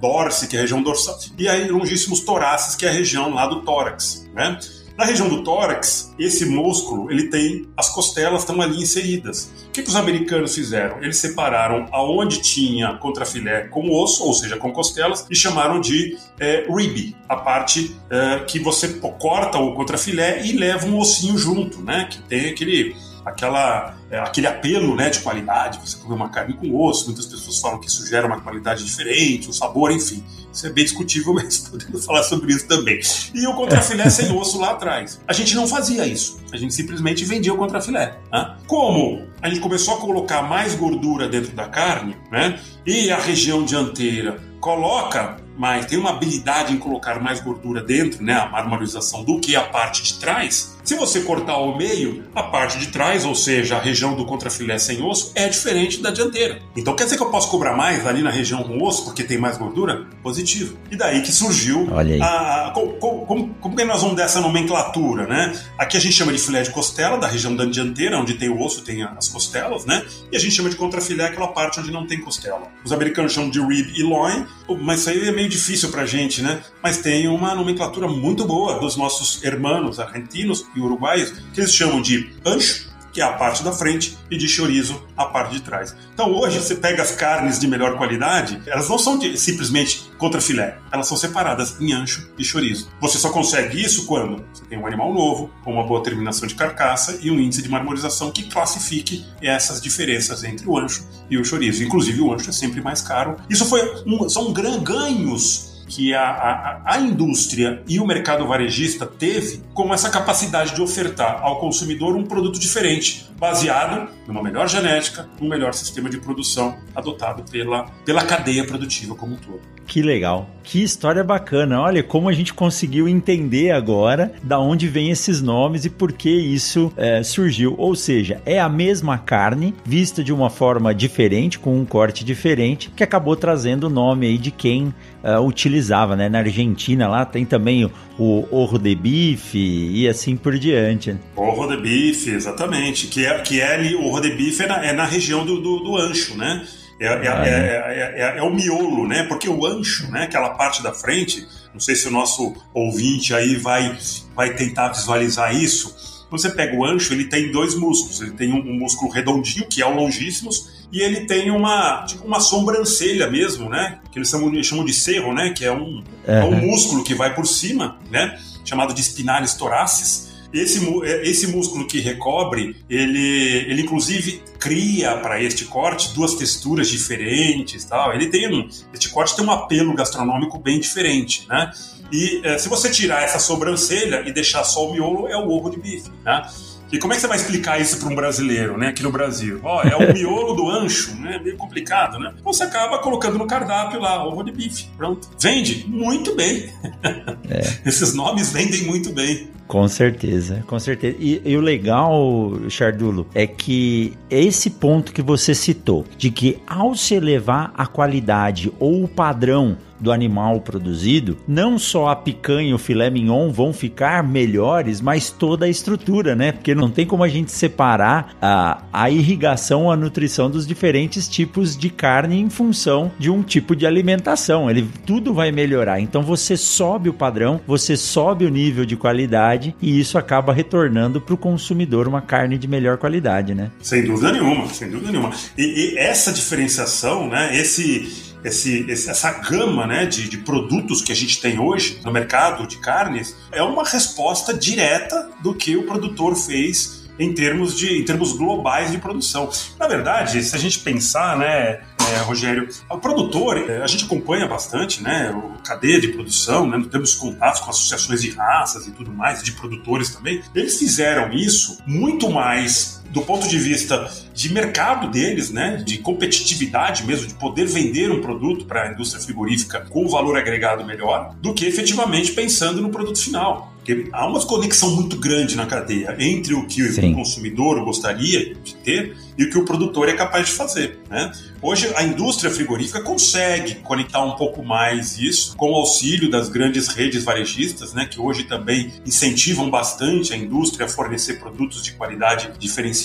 dorsi, que é a região dorsal, e aí longíssimos torácis, que é a região lá do tórax. Né? Na região do tórax, esse músculo, ele tem as costelas estão ali inseridas. O que, que os americanos fizeram? Eles separaram aonde tinha contrafilé com osso, ou seja, com costelas, e chamaram de é, rib, a parte é, que você corta o contrafilé e leva um ossinho junto, né? Que tem aquele aquela, é, aquele apelo né, de qualidade, você comer uma carne com osso, muitas pessoas falam que isso gera uma qualidade diferente, um sabor, enfim. Isso é bem discutível, mas podemos falar sobre isso também. E o contrafilé sem osso lá atrás. A gente não fazia isso. A gente simplesmente vendia o contrafilé. Né? Como a gente começou a colocar mais gordura dentro da carne, né? E a região dianteira coloca mais, tem uma habilidade em colocar mais gordura dentro, né? A marmorização do que a parte de trás se você cortar ao meio, a parte de trás, ou seja, a região do contrafilé sem osso, é diferente da dianteira. Então quer dizer que eu posso cobrar mais ali na região com osso porque tem mais gordura? Positivo. E daí que surgiu a, a, como, como, como que nós vamos dessa nomenclatura, né? Aqui a gente chama de filé de costela, da região da dianteira, onde tem o osso, tem as costelas, né? E a gente chama de contrafilé aquela parte onde não tem costela. Os americanos chamam de rib e loin, mas isso aí é meio difícil pra gente, né? Mas tem uma nomenclatura muito boa dos nossos hermanos argentinos e uruguaios, que eles chamam de ancho, que é a parte da frente, e de chorizo, a parte de trás. Então hoje você pega as carnes de melhor qualidade, elas não são de, simplesmente contra filé, elas são separadas em ancho e chorizo. Você só consegue isso quando você tem um animal novo, com uma boa terminação de carcaça e um índice de marmorização que classifique essas diferenças entre o ancho e o chorizo. Inclusive o ancho é sempre mais caro. Isso foi um, são ganhos que a, a, a, indústria e o mercado varejista teve com essa capacidade de ofertar ao consumidor um produto diferente, baseado numa melhor genética, num melhor sistema de produção adotado pela, pela cadeia produtiva como um todo. Que legal, que história bacana. Olha como a gente conseguiu entender agora da onde vem esses nomes e por que isso é, surgiu. Ou seja, é a mesma carne vista de uma forma diferente, com um corte diferente, que acabou trazendo o nome aí de quem uh, utilizava, né? Na Argentina lá tem também o, orro de bife e assim por diante. Orro de bife, exatamente. Que é, que é ali, o orro de bife é na, é na região do, do, do ancho, né? É, é, ah, é, é, o miolo, né? Porque o ancho, né? Aquela parte da frente, não sei se o nosso ouvinte aí vai, vai tentar visualizar isso. Você pega o ancho, ele tem dois músculos. Ele tem um, um músculo redondinho, que é o longíssimos, e ele tem uma, tipo uma sobrancelha mesmo, né? Que eles chamam, chamam de cerro, né? Que é um, é um músculo que vai por cima, né? Chamado de espinales torácis esse, é, esse músculo que recobre, ele, ele inclusive cria para este corte duas texturas diferentes, tal. Ele tem um, este corte tem um apelo gastronômico bem diferente, né? E é, se você tirar essa sobrancelha e deixar só o miolo, é o ovo de bife, né? E como é que você vai explicar isso para um brasileiro, né, aqui no Brasil? Ó, é o miolo do ancho, né? É meio complicado, né? Você acaba colocando no cardápio lá, ovo de bife. Pronto. Vende muito bem. É. Esses nomes vendem muito bem. Com certeza, com certeza. E, e, o legal, Chardulo, é que esse ponto que você citou, de que ao se elevar a qualidade ou o padrão do animal produzido, não só a picanha e o filé mignon vão ficar melhores, mas toda a estrutura, né? Porque não tem como a gente separar a, a irrigação, a nutrição dos diferentes tipos de carne em função de um tipo de alimentação. Ele tudo vai melhorar. Então você sobe o padrão, você sobe o nível de qualidade e isso acaba retornando para o consumidor uma carne de melhor qualidade, né? Sem dúvida nenhuma, sem dúvida nenhuma. E, e essa diferenciação, né? Esse esse, essa gama né, de, de, produtos que a gente tem hoje no mercado de carnes é uma resposta direta do que o produtor fez em termos, de, em termos globais de produção. Na verdade, se a gente pensar, né, é, Rogério, o produtor, é, a gente acompanha bastante, né, a cadeia de produção, né, temos contatos com associações de raças e tudo mais, de produtores também. Eles fizeram isso muito mais do ponto de vista de mercado deles, né, de competitividade mesmo, de poder vender um produto para a indústria frigorífica com valor agregado melhor, do que efetivamente pensando no produto final. Porque há uma conexão muito grande na cadeia entre o que Sim. o consumidor gostaria de ter e o que o produtor é capaz de fazer. Né? Hoje, a indústria frigorífica consegue conectar um pouco mais isso com o auxílio das grandes redes varejistas, né, que hoje também incentivam bastante a indústria a fornecer produtos de qualidade diferenciada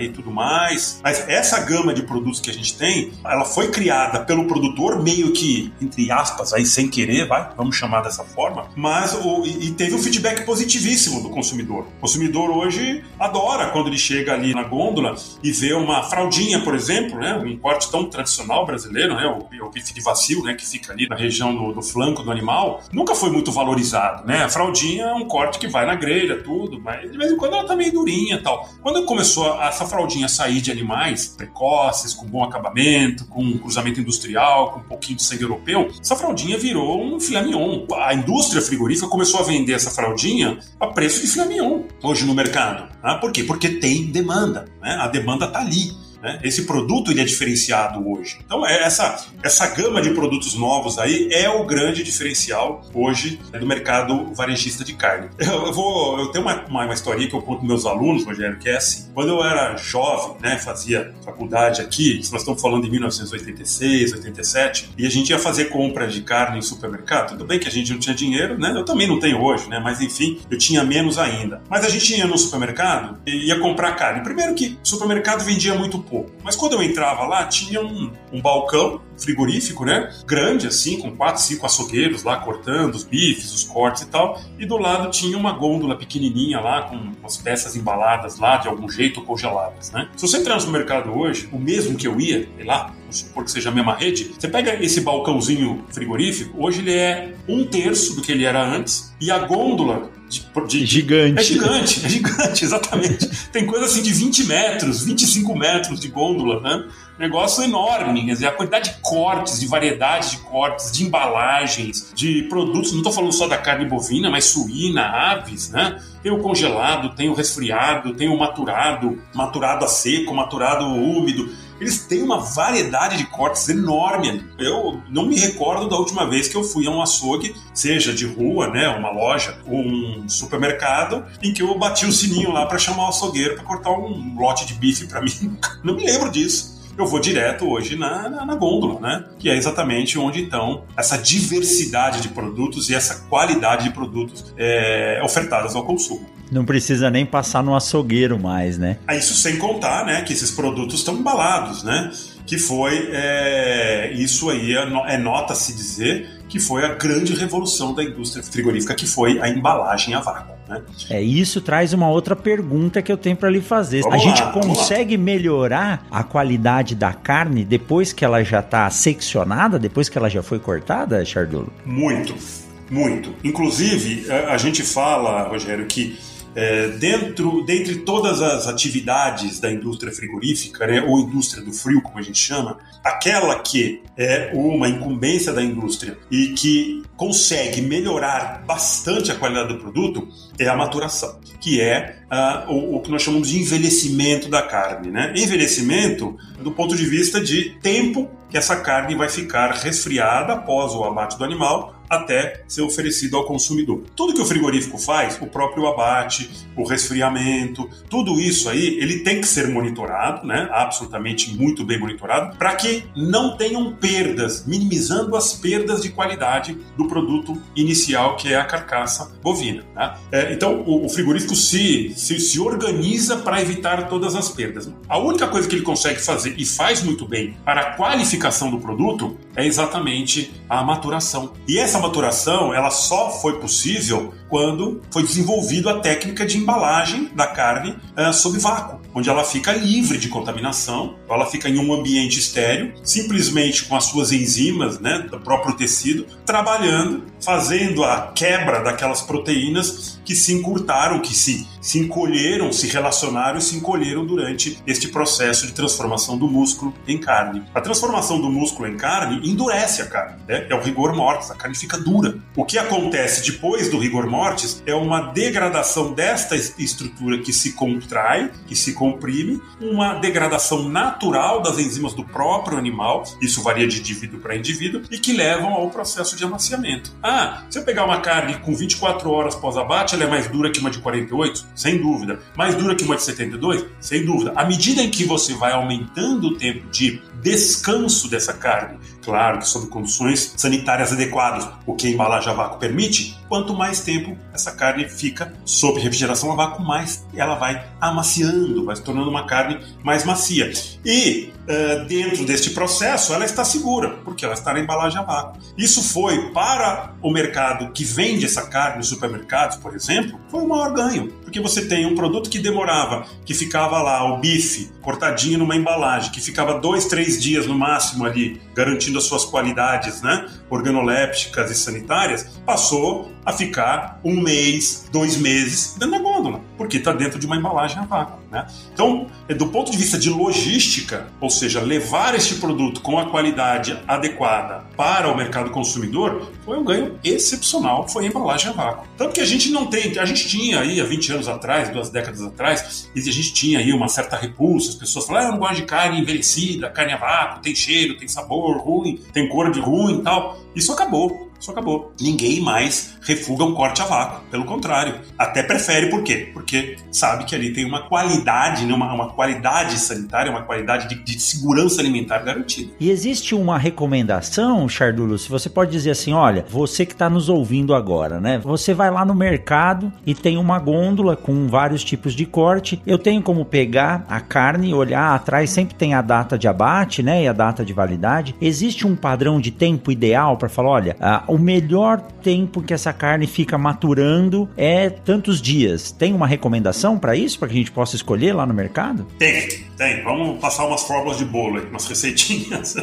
e tudo mais. Mas essa gama de produtos que a gente tem, ela foi criada pelo produtor meio que, entre aspas, aí sem querer, vai, vamos chamar dessa forma, mas o, e teve um feedback positivíssimo do consumidor. O consumidor hoje adora quando ele chega ali na gôndola e vê uma fraldinha, por exemplo, né, um corte tão tradicional brasileiro, né, o, o bife de vacilo, né, que fica ali na região do, do, flanco do animal, nunca foi muito valorizado, né? A fraldinha é um corte que vai na grelha, tudo, mas de vez em quando ela tá meio durinha, tal. Quando começou a, essa fraldinha sair de animais precoces, com bom acabamento, com cruzamento industrial, com um pouquinho de sangue europeu, essa fraldinha virou um filé mignon. A indústria frigorífica começou a vender essa fraldinha a preço de filé mignon hoje no mercado. Né? Por quê? Porque tem demanda. Né? A demanda está ali. Né? Esse produto ele é diferenciado hoje. Então, é essa, essa gama de produtos novos aí é o grande diferencial hoje do mercado varejista de carne. Eu, eu vou, eu tenho uma, uma, uma historinha que eu conto meus alunos, Rogério, que é assim: quando eu era jovem, né, fazia faculdade aqui, nós estamos falando de 1986, 87, e a gente ia fazer compra de carne em supermercado. Tudo bem que a gente não tinha dinheiro, né? Eu também não tenho hoje, né? Mas enfim, eu tinha menos ainda. Mas a gente ia no supermercado e ia comprar carne. Primeiro que o supermercado vendia muito pouco pouco. Mas quando eu entrava lá, tinha um, um balcão frigorífico, né? Grande assim, com quatro, cinco açougueiros lá cortando os bifes, os cortes e tal. E do lado tinha uma gôndola pequenininha lá com as peças embaladas lá de algum jeito congeladas, né? Se você entrar no supermercado hoje, o mesmo que eu ia, sei lá, vamos supor que seja a mesma rede, você pega esse balcãozinho frigorífico, hoje ele é um terço do que ele era antes e a gôndola de, de, gigante. É gigante, é gigante, exatamente. Tem coisa assim de 20 metros, 25 metros de gôndola, né? Negócio enorme, quer dizer, a quantidade de cortes, de variedade de cortes, de embalagens, de produtos, não estou falando só da carne bovina, mas suína, aves, né? Tem o congelado, tem o resfriado, tem o maturado, maturado a seco, maturado úmido eles têm uma variedade de cortes enorme. Eu não me recordo da última vez que eu fui a um açougue, seja de rua, né, uma loja, um supermercado, em que eu bati o sininho lá para chamar o açougueiro para cortar um lote de bife para mim. Não me lembro disso eu vou direto hoje na, na, na, gôndola, né? Que é exatamente onde então essa diversidade de produtos e essa qualidade de produtos é ofertadas ao consumo. Não precisa nem passar no açougueiro mais, né? Ah, isso sem contar, né, que esses produtos estão embalados, né? Que foi é, isso aí é, é nota-se dizer que foi a grande revolução da indústria frigorífica, que foi a embalagem a vácuo. Né? É isso traz uma outra pergunta que eu tenho para lhe fazer. Vamos a gente lá, consegue melhorar a qualidade da carne depois que ela já está seccionada, depois que ela já foi cortada, Chardulo? Muito, muito. Inclusive, a gente fala, Rogério, que é, dentro, dentre todas as atividades da indústria frigorífica, né, ou indústria do frio, como a gente chama, aquela que é uma incumbência da indústria e que consegue melhorar bastante a qualidade do produto é a maturação, que é uh, o, o, que nós chamamos de envelhecimento da carne. Né? Envelhecimento do ponto de vista de tempo que essa carne vai ficar resfriada após o abate do animal até ser oferecido ao consumidor. Tudo que o frigorífico faz, o próprio abate, o resfriamento, tudo isso aí, ele tem que ser monitorado, né? Absolutamente muito bem monitorado, para que não tenham perdas, minimizando as perdas de qualidade do produto inicial, que é a carcaça bovina. Né? É, então, o, o, frigorífico se, se, se organiza para evitar todas as perdas. A única coisa que ele consegue fazer e faz muito bem para a qualificação do produto é exatamente a maturação. E essa maturação, ela só foi possível quando foi desenvolvida a técnica de embalagem da carne uh, sob vácuo, onde ela fica livre de contaminação, ela fica em um ambiente estéreo, simplesmente com as suas enzimas, né, do próprio tecido, trabalhando, fazendo a quebra daquelas proteínas que se encurtaram, que se, se encolheram, se relacionaram e se encolheram durante este processo de transformação do músculo em carne. A transformação do músculo em carne endurece a carne, né? é o rigor mortis, a carne fica dura. O que acontece depois do rigor mortis é uma degradação desta estrutura que se contrai, que se comprime, uma degradação natural das enzimas do próprio animal, isso varia de indivíduo para indivíduo, e que levam ao processo de amaciamento. Ah, se eu pegar uma carne com 24 horas pós-abate, ela é mais dura que uma de 48? Sem dúvida. Mais dura que uma de 72? Sem dúvida. À medida em que você vai aumentando o tempo de descanso dessa carne, claro que sob condições sanitárias adequadas, o que a embalagem a vácuo permite, quanto mais tempo essa carne fica sob refrigeração a vácuo, mais ela vai amaciando, vai se tornando uma carne mais macia. E uh, dentro deste processo, ela está segura, porque ela está na embalagem a vácuo. Isso foi para o mercado que vende essa carne nos supermercados, por exemplo, foi o maior ganho, porque você tem um produto que demorava, que ficava lá, o bife, cortadinho numa embalagem, que ficava dois, três dias no máximo ali, garantindo as suas qualidades né, organolépticas e sanitárias, passou a ficar um mês, dois meses dentro da gôndola, porque está dentro de uma embalagem a vácuo. Né? Então, é, do ponto de vista de logística, ou seja, levar este produto com a qualidade adequada para o mercado consumidor, foi um ganho excepcional, foi a embalagem a vácuo. Tanto que a gente não tem, a gente tinha aí há 20 anos atrás, duas décadas atrás, e a gente tinha aí uma certa repulsa, as pessoas falavam, ah, eu não gosto de carne envelhecida, carne a vácuo, tem cheiro, tem sabor ruim, tem cor de ruim e tal. Isso acabou. Isso acabou. Ninguém mais refuga um corte a vácuo. Pelo contrário, até prefere por quê? Porque sabe que ali tem uma qualidade, né? uma, uma qualidade sanitária, uma qualidade de, de segurança alimentar garantida. E existe uma recomendação, Chardulo, se você pode dizer assim, olha, você que está nos ouvindo agora, né? Você vai lá no mercado e tem uma gôndola com vários tipos de corte. Eu tenho como pegar a carne, olhar atrás, sempre tem a data de abate, né? E a data de validade. Existe um padrão de tempo ideal para falar, olha, o melhor tempo que essa carne fica maturando é tantos dias. Tem uma recomendação para isso, para que a gente possa escolher lá no mercado? Tem, tem. Vamos passar umas fórmulas de bolo umas receitinhas.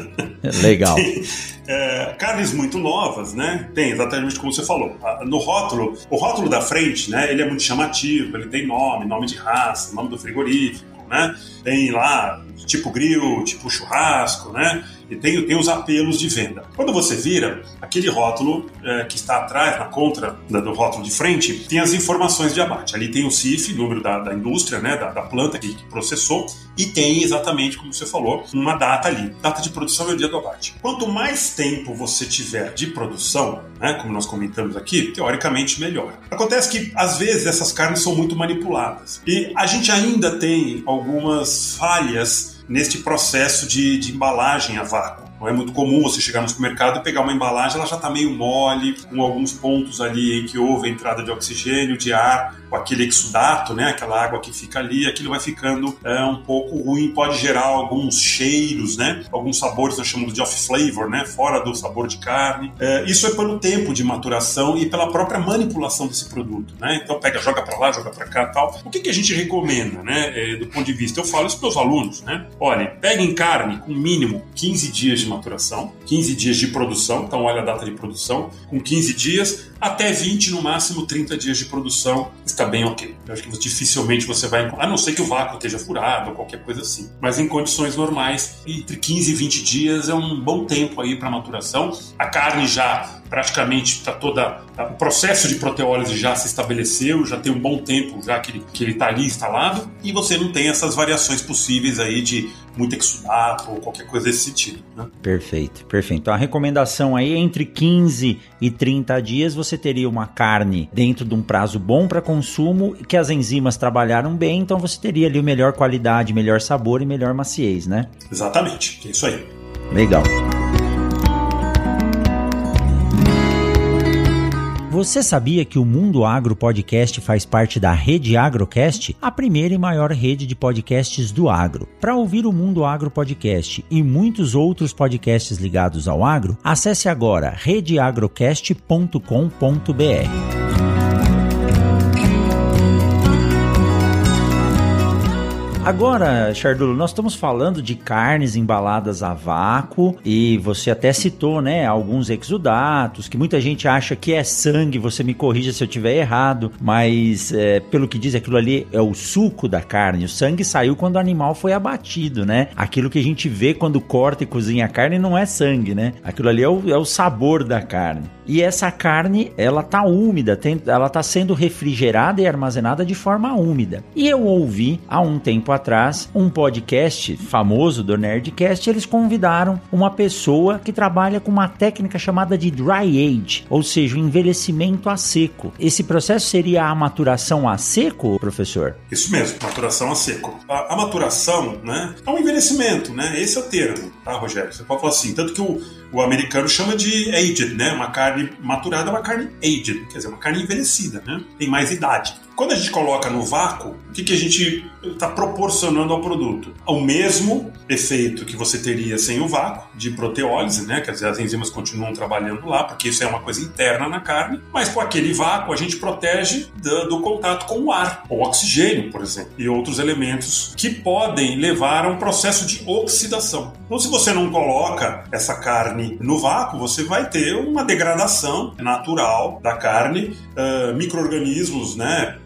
Legal. Tem, é, carnes muito novas, né? Tem exatamente como você falou. No rótulo, o rótulo da frente, né? Ele é muito chamativo, ele tem nome, nome de raça, nome do frigorífico, né? Tem lá tipo grill, tipo churrasco, né? E tem, tem os apelos de venda. Quando você vira, aquele rótulo é, que está atrás, na contra do rótulo de frente, tem as informações de abate. Ali tem o CIF, número da, da indústria, né, da, da planta que, que, processou, e tem exatamente, como você falou, uma data ali. Data de produção é o dia do abate. Quanto mais tempo você tiver de produção, né, como nós comentamos aqui, teoricamente melhor. Acontece que, às vezes, essas carnes são muito manipuladas. E a gente ainda tem algumas falhas neste processo de, de embalagem a vácuo. Não é muito comum você chegar no supermercado e pegar uma embalagem, ela já está meio mole, com alguns pontos ali em que houve entrada de oxigênio, de ar, com aquele exudato, né, aquela água que fica ali, aquilo vai ficando é, um pouco ruim, pode gerar alguns cheiros, né, alguns sabores nós chamamos de off flavor, né, fora do sabor de carne. É, isso é pelo tempo de maturação e pela própria manipulação desse produto, né. Então pega, joga para lá, joga para cá, tal. O que, que a gente recomenda, né, é, do ponto de vista? Eu falo isso para os alunos, né. Olha, peguem carne com mínimo 15 dias de maturação, 15 dias de produção, então olha a data de produção, com 15 dias, até 20, no máximo 30 dias de produção, está bem ok. Eu acho que dificilmente você vai a não ser que o vácuo esteja furado ou qualquer coisa assim. Mas em condições normais, entre 15 e 20 dias é um bom tempo aí para maturação. A carne já praticamente está toda. O processo de proteólise já se estabeleceu, já tem um bom tempo já que ele que está ali instalado, e você não tem essas variações possíveis aí de muito exudato ou qualquer coisa desse sentido. Né? Perfeito, perfeito. Então a recomendação aí entre 15 e 30 dias você teria uma carne dentro de um prazo bom para consumo, que as enzimas trabalharam bem, então você teria ali melhor qualidade, melhor sabor e melhor maciez, né? Exatamente, é isso aí. Legal. Você sabia que o Mundo Agro Podcast faz parte da Rede Agrocast, a primeira e maior rede de podcasts do agro? Para ouvir o Mundo Agro Podcast e muitos outros podcasts ligados ao agro, acesse agora redeagrocast.com.br. Agora, Chardulo, nós estamos falando de carnes embaladas a vácuo e você até citou, né, alguns exudatos que muita gente acha que é sangue. Você me corrija se eu tiver errado, mas é, pelo que diz, aquilo ali é o suco da carne. O sangue saiu quando o animal foi abatido, né? Aquilo que a gente vê quando corta e cozinha a carne não é sangue, né? Aquilo ali é o, é o sabor da carne. E essa carne, ela tá úmida, tem, ela tá sendo refrigerada e armazenada de forma úmida. E eu ouvi há um tempo atrás um podcast famoso do Nerdcast, eles convidaram uma pessoa que trabalha com uma técnica chamada de dry age, ou seja, o envelhecimento a seco. Esse processo seria a maturação a seco, professor? Isso mesmo, maturação a seco. A, a maturação, né, é um envelhecimento, né? Esse é o termo tá, Rogério? Você pode falar assim, tanto que o, o americano chama de aged, né? Uma carne maturada é uma carne aged, quer dizer, uma carne envelhecida, né? Tem mais idade. Quando a gente coloca no vácuo, o que, que a gente está proporcionando ao produto? O mesmo efeito que você teria sem o vácuo, de proteólise, né? Quer dizer, as enzimas continuam trabalhando lá, porque isso é uma coisa interna na carne, mas com aquele vácuo a gente protege do, do contato com o ar, o oxigênio, por exemplo, e outros elementos que podem levar a um processo de oxidação. Então, se você não coloca essa carne no vácuo, você vai ter uma degradação natural da carne, uh, micro-organismos, né?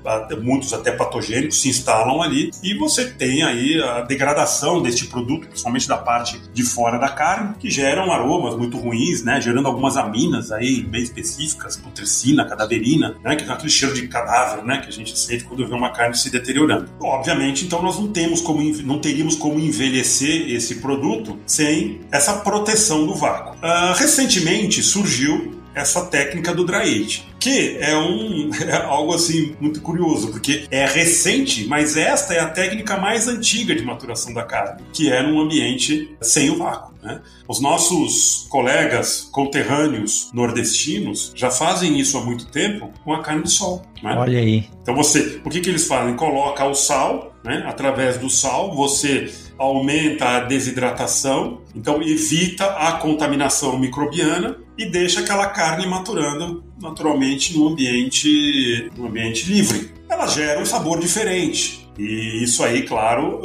muitos até patogênicos se instalam ali e você tem aí a degradação deste produto, principalmente da parte de fora da carne, que geram aromas muito ruins, né, gerando algumas aminas aí bem específicas, putricina, cadaverina, né, que é aquele cheiro de cadáver, né, que a gente sente quando vê uma carne se deteriorando. Obviamente, então nós não temos como não teríamos como envelhecer esse produto sem essa proteção do vácuo. Uh, recentemente surgiu essa técnica do dry age, que é um é algo assim muito curioso, porque é recente, mas esta é a técnica mais antiga de maturação da carne, que é num ambiente sem o vácuo. Né? Os nossos colegas conterrâneos nordestinos já fazem isso há muito tempo com a carne de sol. Né? Olha aí. Então você, o que, que eles fazem? Coloca o sal, né? através do sal, você aumenta a desidratação, então evita a contaminação microbiana e deixa aquela carne maturando naturalmente no ambiente, no ambiente livre. Ela gera um sabor diferente. E isso aí, claro,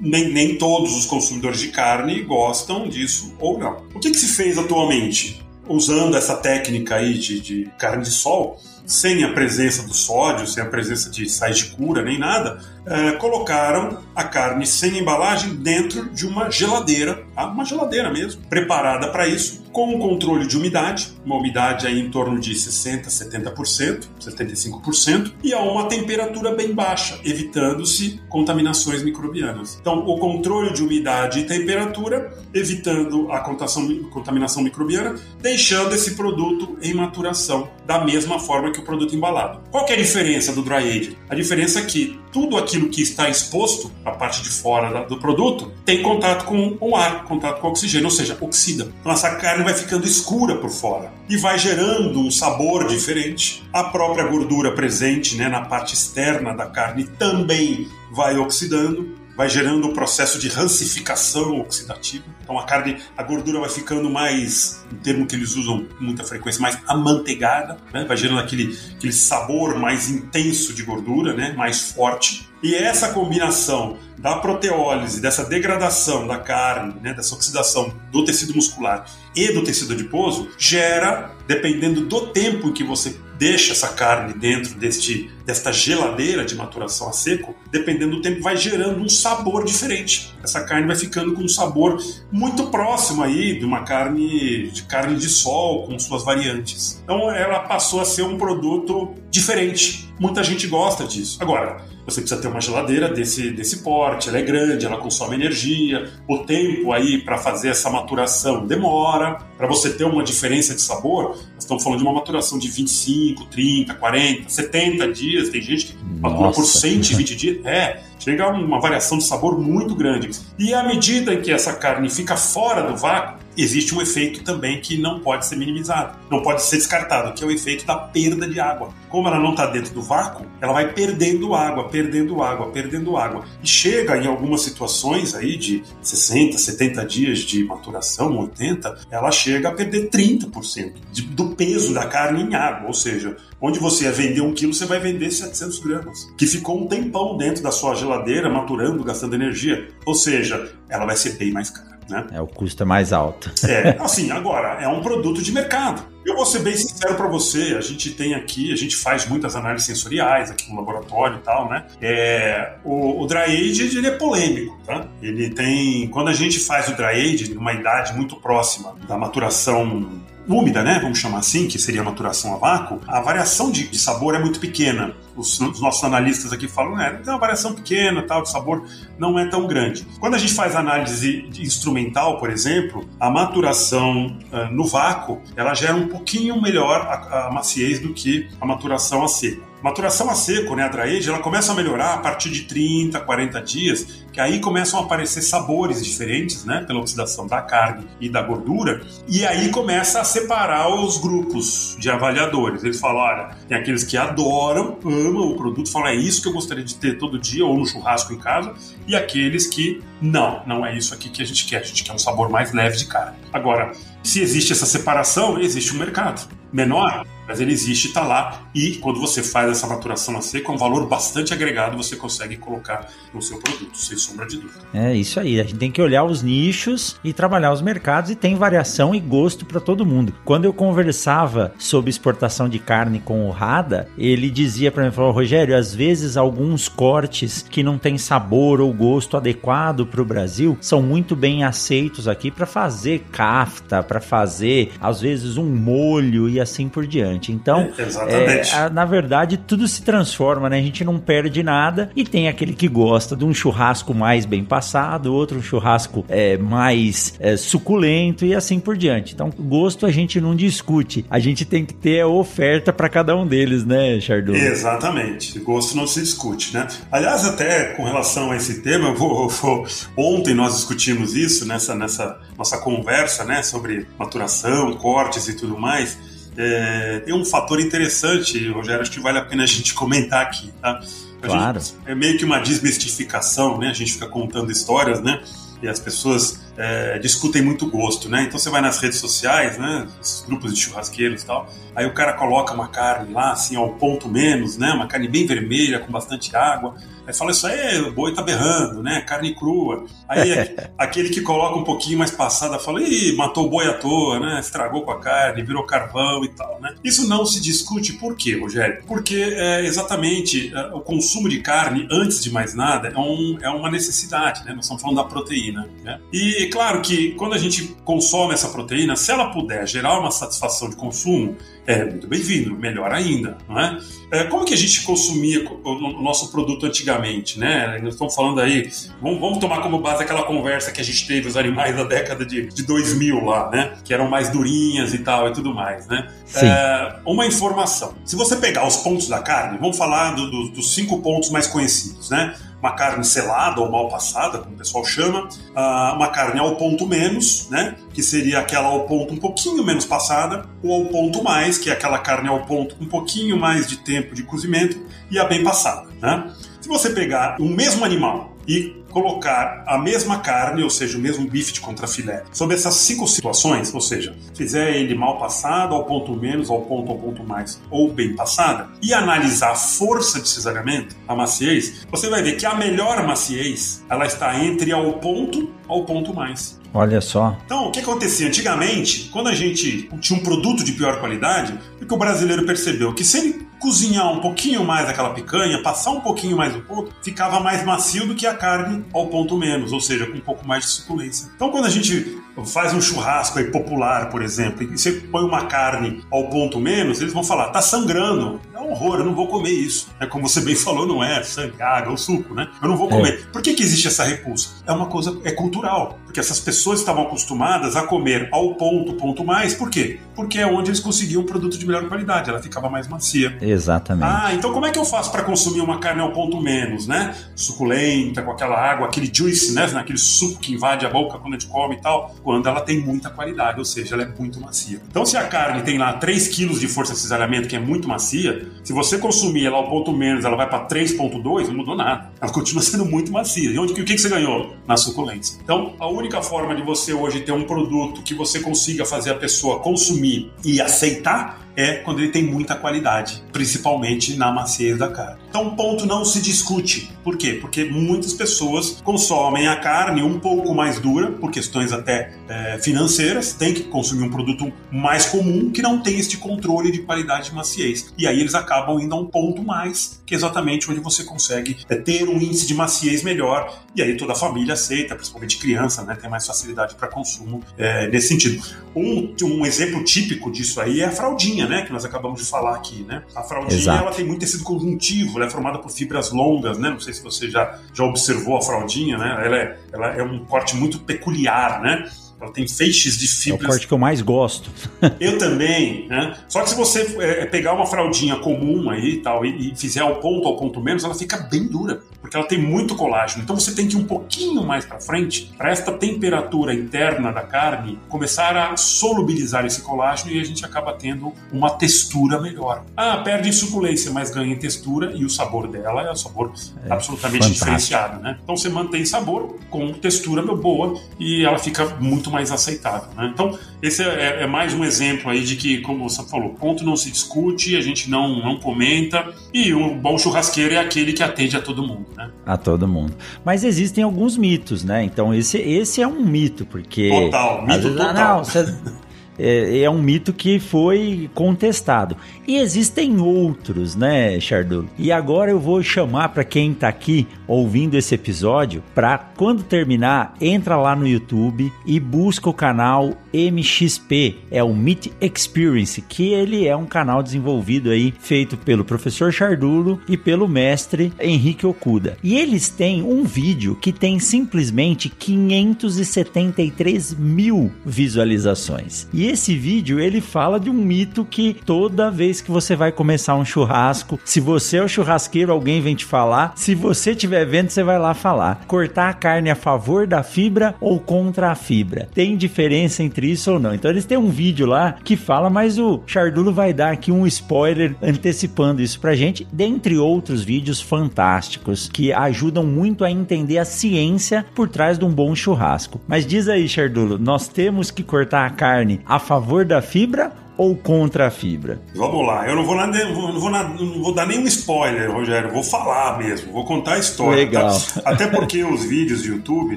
nem, nem todos os consumidores de carne gostam disso ou não. O que, que se fez atualmente? Usando essa técnica aí de, de carne de sol, sem a presença do sódio, sem a presença de sais de cura nem nada, é, colocaram a carne sem embalagem dentro de uma geladeira, tá? uma geladeira mesmo, preparada para isso, com um controle de umidade, uma umidade aí em torno de 60%, 70%, 75%, e a uma temperatura bem baixa, evitando-se contaminações microbianas. Então, o controle de umidade e temperatura, evitando a contaminação microbiana, deixando esse produto em maturação da mesma forma que o produto embalado. Qual é a diferença do dry age? A diferença é que tudo aquilo que está exposto, a parte de fora do produto, tem contato com o ar, contato com o oxigênio, ou seja, oxida. Então essa carne vai ficando escura por fora e vai gerando um sabor diferente. A própria gordura presente né, na parte externa da carne também vai oxidando vai gerando um processo de rancificação oxidativa. Então a carne, a gordura vai ficando mais, um termo que eles usam com muita frequência, mais amanteigada, né? vai gerando aquele, aquele sabor mais intenso de gordura, né? mais forte. E essa combinação da proteólise, dessa degradação da carne, né, dessa oxidação do tecido muscular e do tecido adiposo, gera, dependendo do tempo em que você deixa essa carne dentro deste, desta geladeira de maturação a seco, dependendo do tempo, vai gerando um sabor diferente. Essa carne vai ficando com um sabor muito próximo aí de uma carne de carne de sol com suas variantes. Então ela passou a ser um produto diferente. Muita gente gosta disso. Agora, você precisa ter uma geladeira desse, desse porte, ela é grande, ela consome energia, o tempo aí para fazer essa maturação demora. Para você ter uma diferença de sabor, nós estamos falando de uma maturação de 25, 30, 40, 70 dias. Tem gente que matura por 120 dias. É, chega a uma variação de sabor muito grande. E à medida que essa carne fica fora do vácuo, existe um efeito também que não pode ser minimizado, não pode ser descartado, que é o efeito da perda de água. Como ela não está dentro do vácuo, ela vai perdendo água, perdendo água, perdendo água. E chega em algumas situações aí de 60, 70 dias de maturação, 80, ela chega a perder 30% de, do peso da carne em água. Ou seja, onde você ia vender um quilo, você vai vender 700 gramas, que ficou um tempão dentro da sua geladeira, maturando, gastando energia. Ou seja, ela vai ser bem mais cara. Né? É, o custo é mais alto. É, assim, agora, é um produto de mercado. Eu vou ser bem sincero para você, a gente tem aqui, a gente faz muitas análises sensoriais aqui no laboratório e tal, né? É, o, o dry age, ele é polêmico, tá? Ele tem, quando a gente faz o dry age numa idade muito próxima da maturação úmida, né, vamos chamar assim, que seria a maturação a vácuo, a variação de, de sabor é muito pequena. Os, os, nossos analistas aqui falam, é, tem uma variação pequena, tal, de sabor não é tão grande. Quando a gente faz análise instrumental, por exemplo, a maturação uh, no vácuo, ela gera um pouquinho melhor a, a maciez do que a maturação a seco. maturação a seco, né, a dry age, ela começa a melhorar a partir de 30, 40 dias, que aí começam a aparecer sabores diferentes, né, pela oxidação da carne e da gordura, e aí começa a separar os grupos de avaliadores. Eles falam, olha, tem aqueles que adoram, amam o produto, falam, é isso que eu gostaria de ter todo dia ou no churrasco em casa, e aqueles que não, não é isso aqui que a gente quer, a gente quer um sabor mais leve de carne. Agora, se existe essa separação, existe um mercado menor, mas ele existe, está lá, e quando você faz essa maturação a seco, é um valor bastante agregado, você consegue colocar no seu produto, sem sombra de dúvida. É isso aí, a gente tem que olhar os nichos e trabalhar os mercados, e tem variação e gosto para todo mundo. Quando eu conversava sobre exportação de carne com o Rada, ele dizia para mim, falou, Rogério, às vezes alguns cortes que não têm sabor ou gosto adequado para o Brasil são muito bem aceitos aqui para fazer kafta, para fazer às vezes um molho e assim por diante. Então, é, é, na verdade, tudo se transforma, né? A gente não perde nada e tem aquele que gosta de um churrasco mais bem passado, outro um churrasco é, mais é, suculento e assim por diante. Então, gosto a gente não discute, a gente tem que ter a oferta para cada um deles, né, Chardon? Exatamente, gosto não se discute, né? Aliás, até com relação a esse tema, eu vou, eu vou... ontem nós discutimos isso nessa, nessa nossa conversa, né, sobre maturação, cortes e tudo mais. É, tem um fator interessante, Rogério, acho que vale a pena a gente comentar aqui, tá? A claro. Gente, é meio que uma desmistificação, né? A gente fica contando histórias, né? E as pessoas é, discutem muito gosto, né? Então você vai nas redes sociais, né? Esses grupos de churrasqueiros e tal. Aí o cara coloca uma carne lá, assim, ao ponto menos, né? Uma carne bem vermelha, com bastante água. Aí fala, isso aí, o boi tá berrando, né? Carne crua. Aí aquele que coloca um pouquinho mais passada fala, ih, matou o boi à toa, né? Estragou com a carne, virou carvão e tal, né? Isso não se discute por quê, Rogério? Porque é, exatamente é, o consumo de carne, antes de mais nada, é, um, é uma necessidade, né? Nós estamos falando da proteína, né? E claro que quando a gente consome essa proteína, se ela puder gerar uma satisfação de consumo, é muito bem-vindo, melhor ainda, não é? É? Como que a gente consumia o nosso produto antigamente, né? Nós estamos falando aí, vamos, vamos, tomar como base aquela conversa que a gente teve os animais da década de, de 2000 lá, né? Que eram mais durinhas e tal e tudo mais, né? É, uma informação. Se você pegar os pontos da carne, vamos falar do, do, dos cinco pontos mais conhecidos, né? Uma carne selada ou mal passada, como o pessoal chama, uh, uma carne ao ponto menos, né, que seria aquela ao ponto um pouquinho menos passada, ou ao ponto mais, que é aquela carne ao ponto com um pouquinho mais de tempo de cozimento e a bem passada, né? Se você pegar o mesmo animal e colocar a mesma carne, ou seja, o mesmo bife de contrafilé, sobre essas cinco situações, ou seja, fizer ele mal passado, ao ponto menos, ao ponto, ao ponto mais, ou bem passada, e analisar a força de cisalhamento, a maciez, você vai ver que a melhor maciez, ela está entre ao ponto ao ponto mais. Olha só. Então, o que acontecia? Antigamente, quando a gente tinha um produto de pior qualidade, o que o brasileiro percebeu? Que se ele cozinhar um pouquinho mais aquela picanha, passar um pouquinho mais o ponto, ficava mais macio do que a carne ao ponto menos, ou seja, com um pouco mais de suculência. Então, quando a gente faz um churrasco aí popular, por exemplo, e você põe uma carne ao ponto menos, eles vão falar, tá sangrando. Um horror, eu não vou comer isso. É como você bem falou, não é sangue, água, o suco, né? Eu não vou comer. É. Por que, que existe essa repulsa? É uma coisa, é cultural. Porque essas pessoas estavam acostumadas a comer ao ponto, ponto mais. Por quê? Porque é onde eles conseguiam um produto de melhor qualidade, ela ficava mais macia. Exatamente. Ah, então como é que eu faço para consumir uma carne ao ponto menos, né? Suculenta, com aquela água, aquele juice, né? Aquele suco que invade a boca quando a gente come e tal quando ela tem muita qualidade, ou seja, ela é muito macia. Então, se a carne tem lá 3 kg de força de cisalhamento, que é muito macia, se você consumir ela ao ponto menos, ela vai para 3,2, não mudou nada. Ela continua sendo muito macia. E onde, o que, que você ganhou? Na suculência. Então, a única forma de você hoje ter um produto que você consiga fazer a pessoa consumir e aceitar é quando ele tem muita qualidade, principalmente na maciez da carne. Então, o ponto não se discute. Por quê? Porque muitas pessoas consomem a carne um pouco mais dura, por questões até é, financeiras, tem que consumir um produto mais comum que não tem este controle de qualidade de maciez. E aí eles acabam indo a um ponto mais, que é exatamente onde você consegue é, ter um índice de maciez melhor. E aí toda a família aceita, principalmente criança, né, tem mais facilidade para consumo é, nesse sentido. Um, um exemplo típico disso aí é a fraldinha fraldinha, né, que nós acabamos de falar aqui, né? A fraldinha Exato. ela tem muito tecido conjuntivo, ela é formada por fibras longas, né? Não sei se você já, já observou a fraldinha, né? Ela é, ela é um corte muito peculiar, né? ela tem feixes de fibras. É o corte que eu mais gosto. eu também, né? Só que se você é, pegar uma fraldinha comum aí tal, e, e fizer ao ponto ao ponto menos, ela fica bem dura, porque ela tem muito colágeno. Então você tem que ir um pouquinho mais para frente para esta temperatura interna da carne começar a solubilizar esse colágeno e a gente acaba tendo uma textura melhor. Ah, perde em suculência, mas ganha em textura e o sabor dela é um sabor é absolutamente fantástico. diferenciado, né? Então você mantém sabor com textura boa e ela fica muito mais aceitável, né? Então esse é, é mais um exemplo aí de que, como você falou, ponto não se discute, a gente não, não comenta e um bom churrasqueiro é aquele que atende a todo mundo, né? A todo mundo. Mas existem alguns mitos, né? Então esse, esse é um mito, porque... Total, mito vezes, total. Ah, não, você é, é, um mito que foi contestado. E existem outros, né, Chardulo? E agora eu vou chamar para quem está aqui ouvindo esse episódio, para quando terminar, entra lá no YouTube e busca o canal MXP, é o Meet Experience, que ele é um canal desenvolvido aí, feito pelo professor Chardulo e pelo mestre Henrique Okuda. E eles têm um vídeo que tem simplesmente 573 mil visualizações. E esse vídeo ele fala de um mito que toda vez que você vai começar um churrasco, se você é o churrasqueiro, alguém vem te falar. Se você estiver vendo, você vai lá falar. Cortar a carne a favor da fibra ou contra a fibra. Tem diferença entre isso ou não? Então eles têm um vídeo lá que fala, mas o Chardulo vai dar aqui um spoiler antecipando isso pra gente, dentre outros vídeos fantásticos que ajudam muito a entender a ciência por trás de um bom churrasco. Mas diz aí, Chardulo, nós temos que cortar a carne a favor da fibra ou contra a fibra? Vamos lá, eu não vou, não vou, não vou dar nenhum spoiler, Rogério, vou falar mesmo, vou contar a história. Legal. Tá? Até porque os vídeos do YouTube,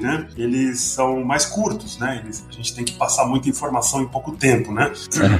né, eles são mais curtos, né, eles, a gente tem que passar muita informação em pouco tempo, né.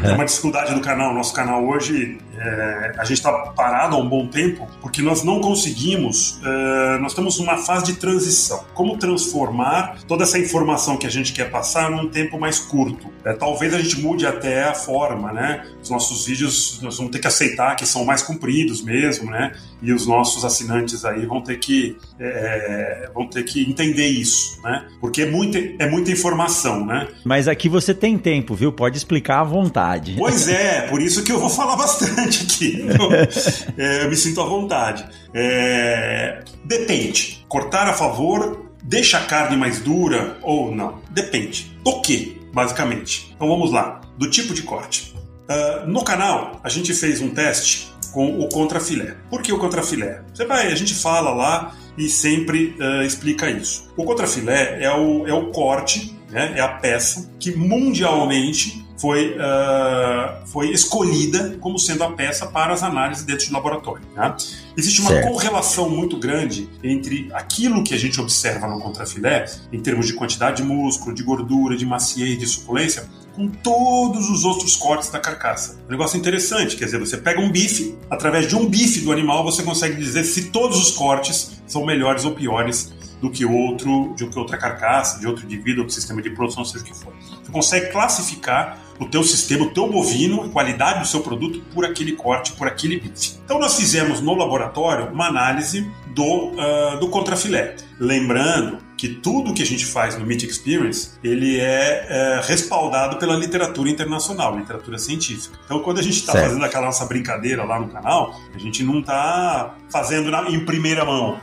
É uma dificuldade do canal, nosso canal hoje, é, a gente está parado há um bom tempo porque nós não conseguimos, é, nós estamos numa fase de transição. Como transformar toda essa informação que a gente quer passar num tempo mais curto? É, talvez a gente mude até a forma, né? Os nossos vídeos nós vamos ter que aceitar que são mais compridos mesmo, né? E os nossos assinantes aí vão ter que é, vão ter que entender isso, né? Porque é muita, é muita informação, né? Mas aqui você tem tempo, viu? Pode explicar à vontade. Pois é, por isso que eu vou falar bastante aqui. é, eu me sinto à vontade. É, depende. Cortar a favor deixa a carne mais dura ou não? Depende. Do que, basicamente? Então vamos lá. Do tipo de corte. Uh, no canal, a gente fez um teste com o contrafilé. Por que o contrafilé? Você vai, a gente fala lá e sempre uh, explica isso. O contrafilé é o, é o corte, né, é a peça que mundialmente foi, uh, foi escolhida como sendo a peça para as análises dentro de laboratório. Né? Existe uma certo. correlação muito grande entre aquilo que a gente observa no contrafilé, em termos de quantidade de músculo, de gordura, de maciez, de suculência, com todos os outros cortes da carcaça. Um negócio interessante, quer dizer, você pega um bife, através de um bife do animal, você consegue dizer se todos os cortes são melhores ou piores do que outro, de que outra carcaça, de outro indivíduo, outro sistema de produção, seja o que for. Você consegue classificar o teu sistema, o teu bovino, a qualidade do seu produto por aquele corte, por aquele bife. Então nós fizemos no laboratório uma análise do, uh, do contrafilé. Lembrando que tudo que a gente faz no Meat Experience ele é, é, respaldado pela literatura internacional, literatura científica. Então, quando a gente está fazendo aquela nossa brincadeira lá no canal, a gente não está fazendo na, em primeira mão.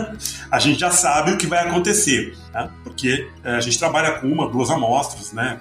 a gente já sabe o que vai acontecer, né? porque é, a gente trabalha com uma, duas amostras, né?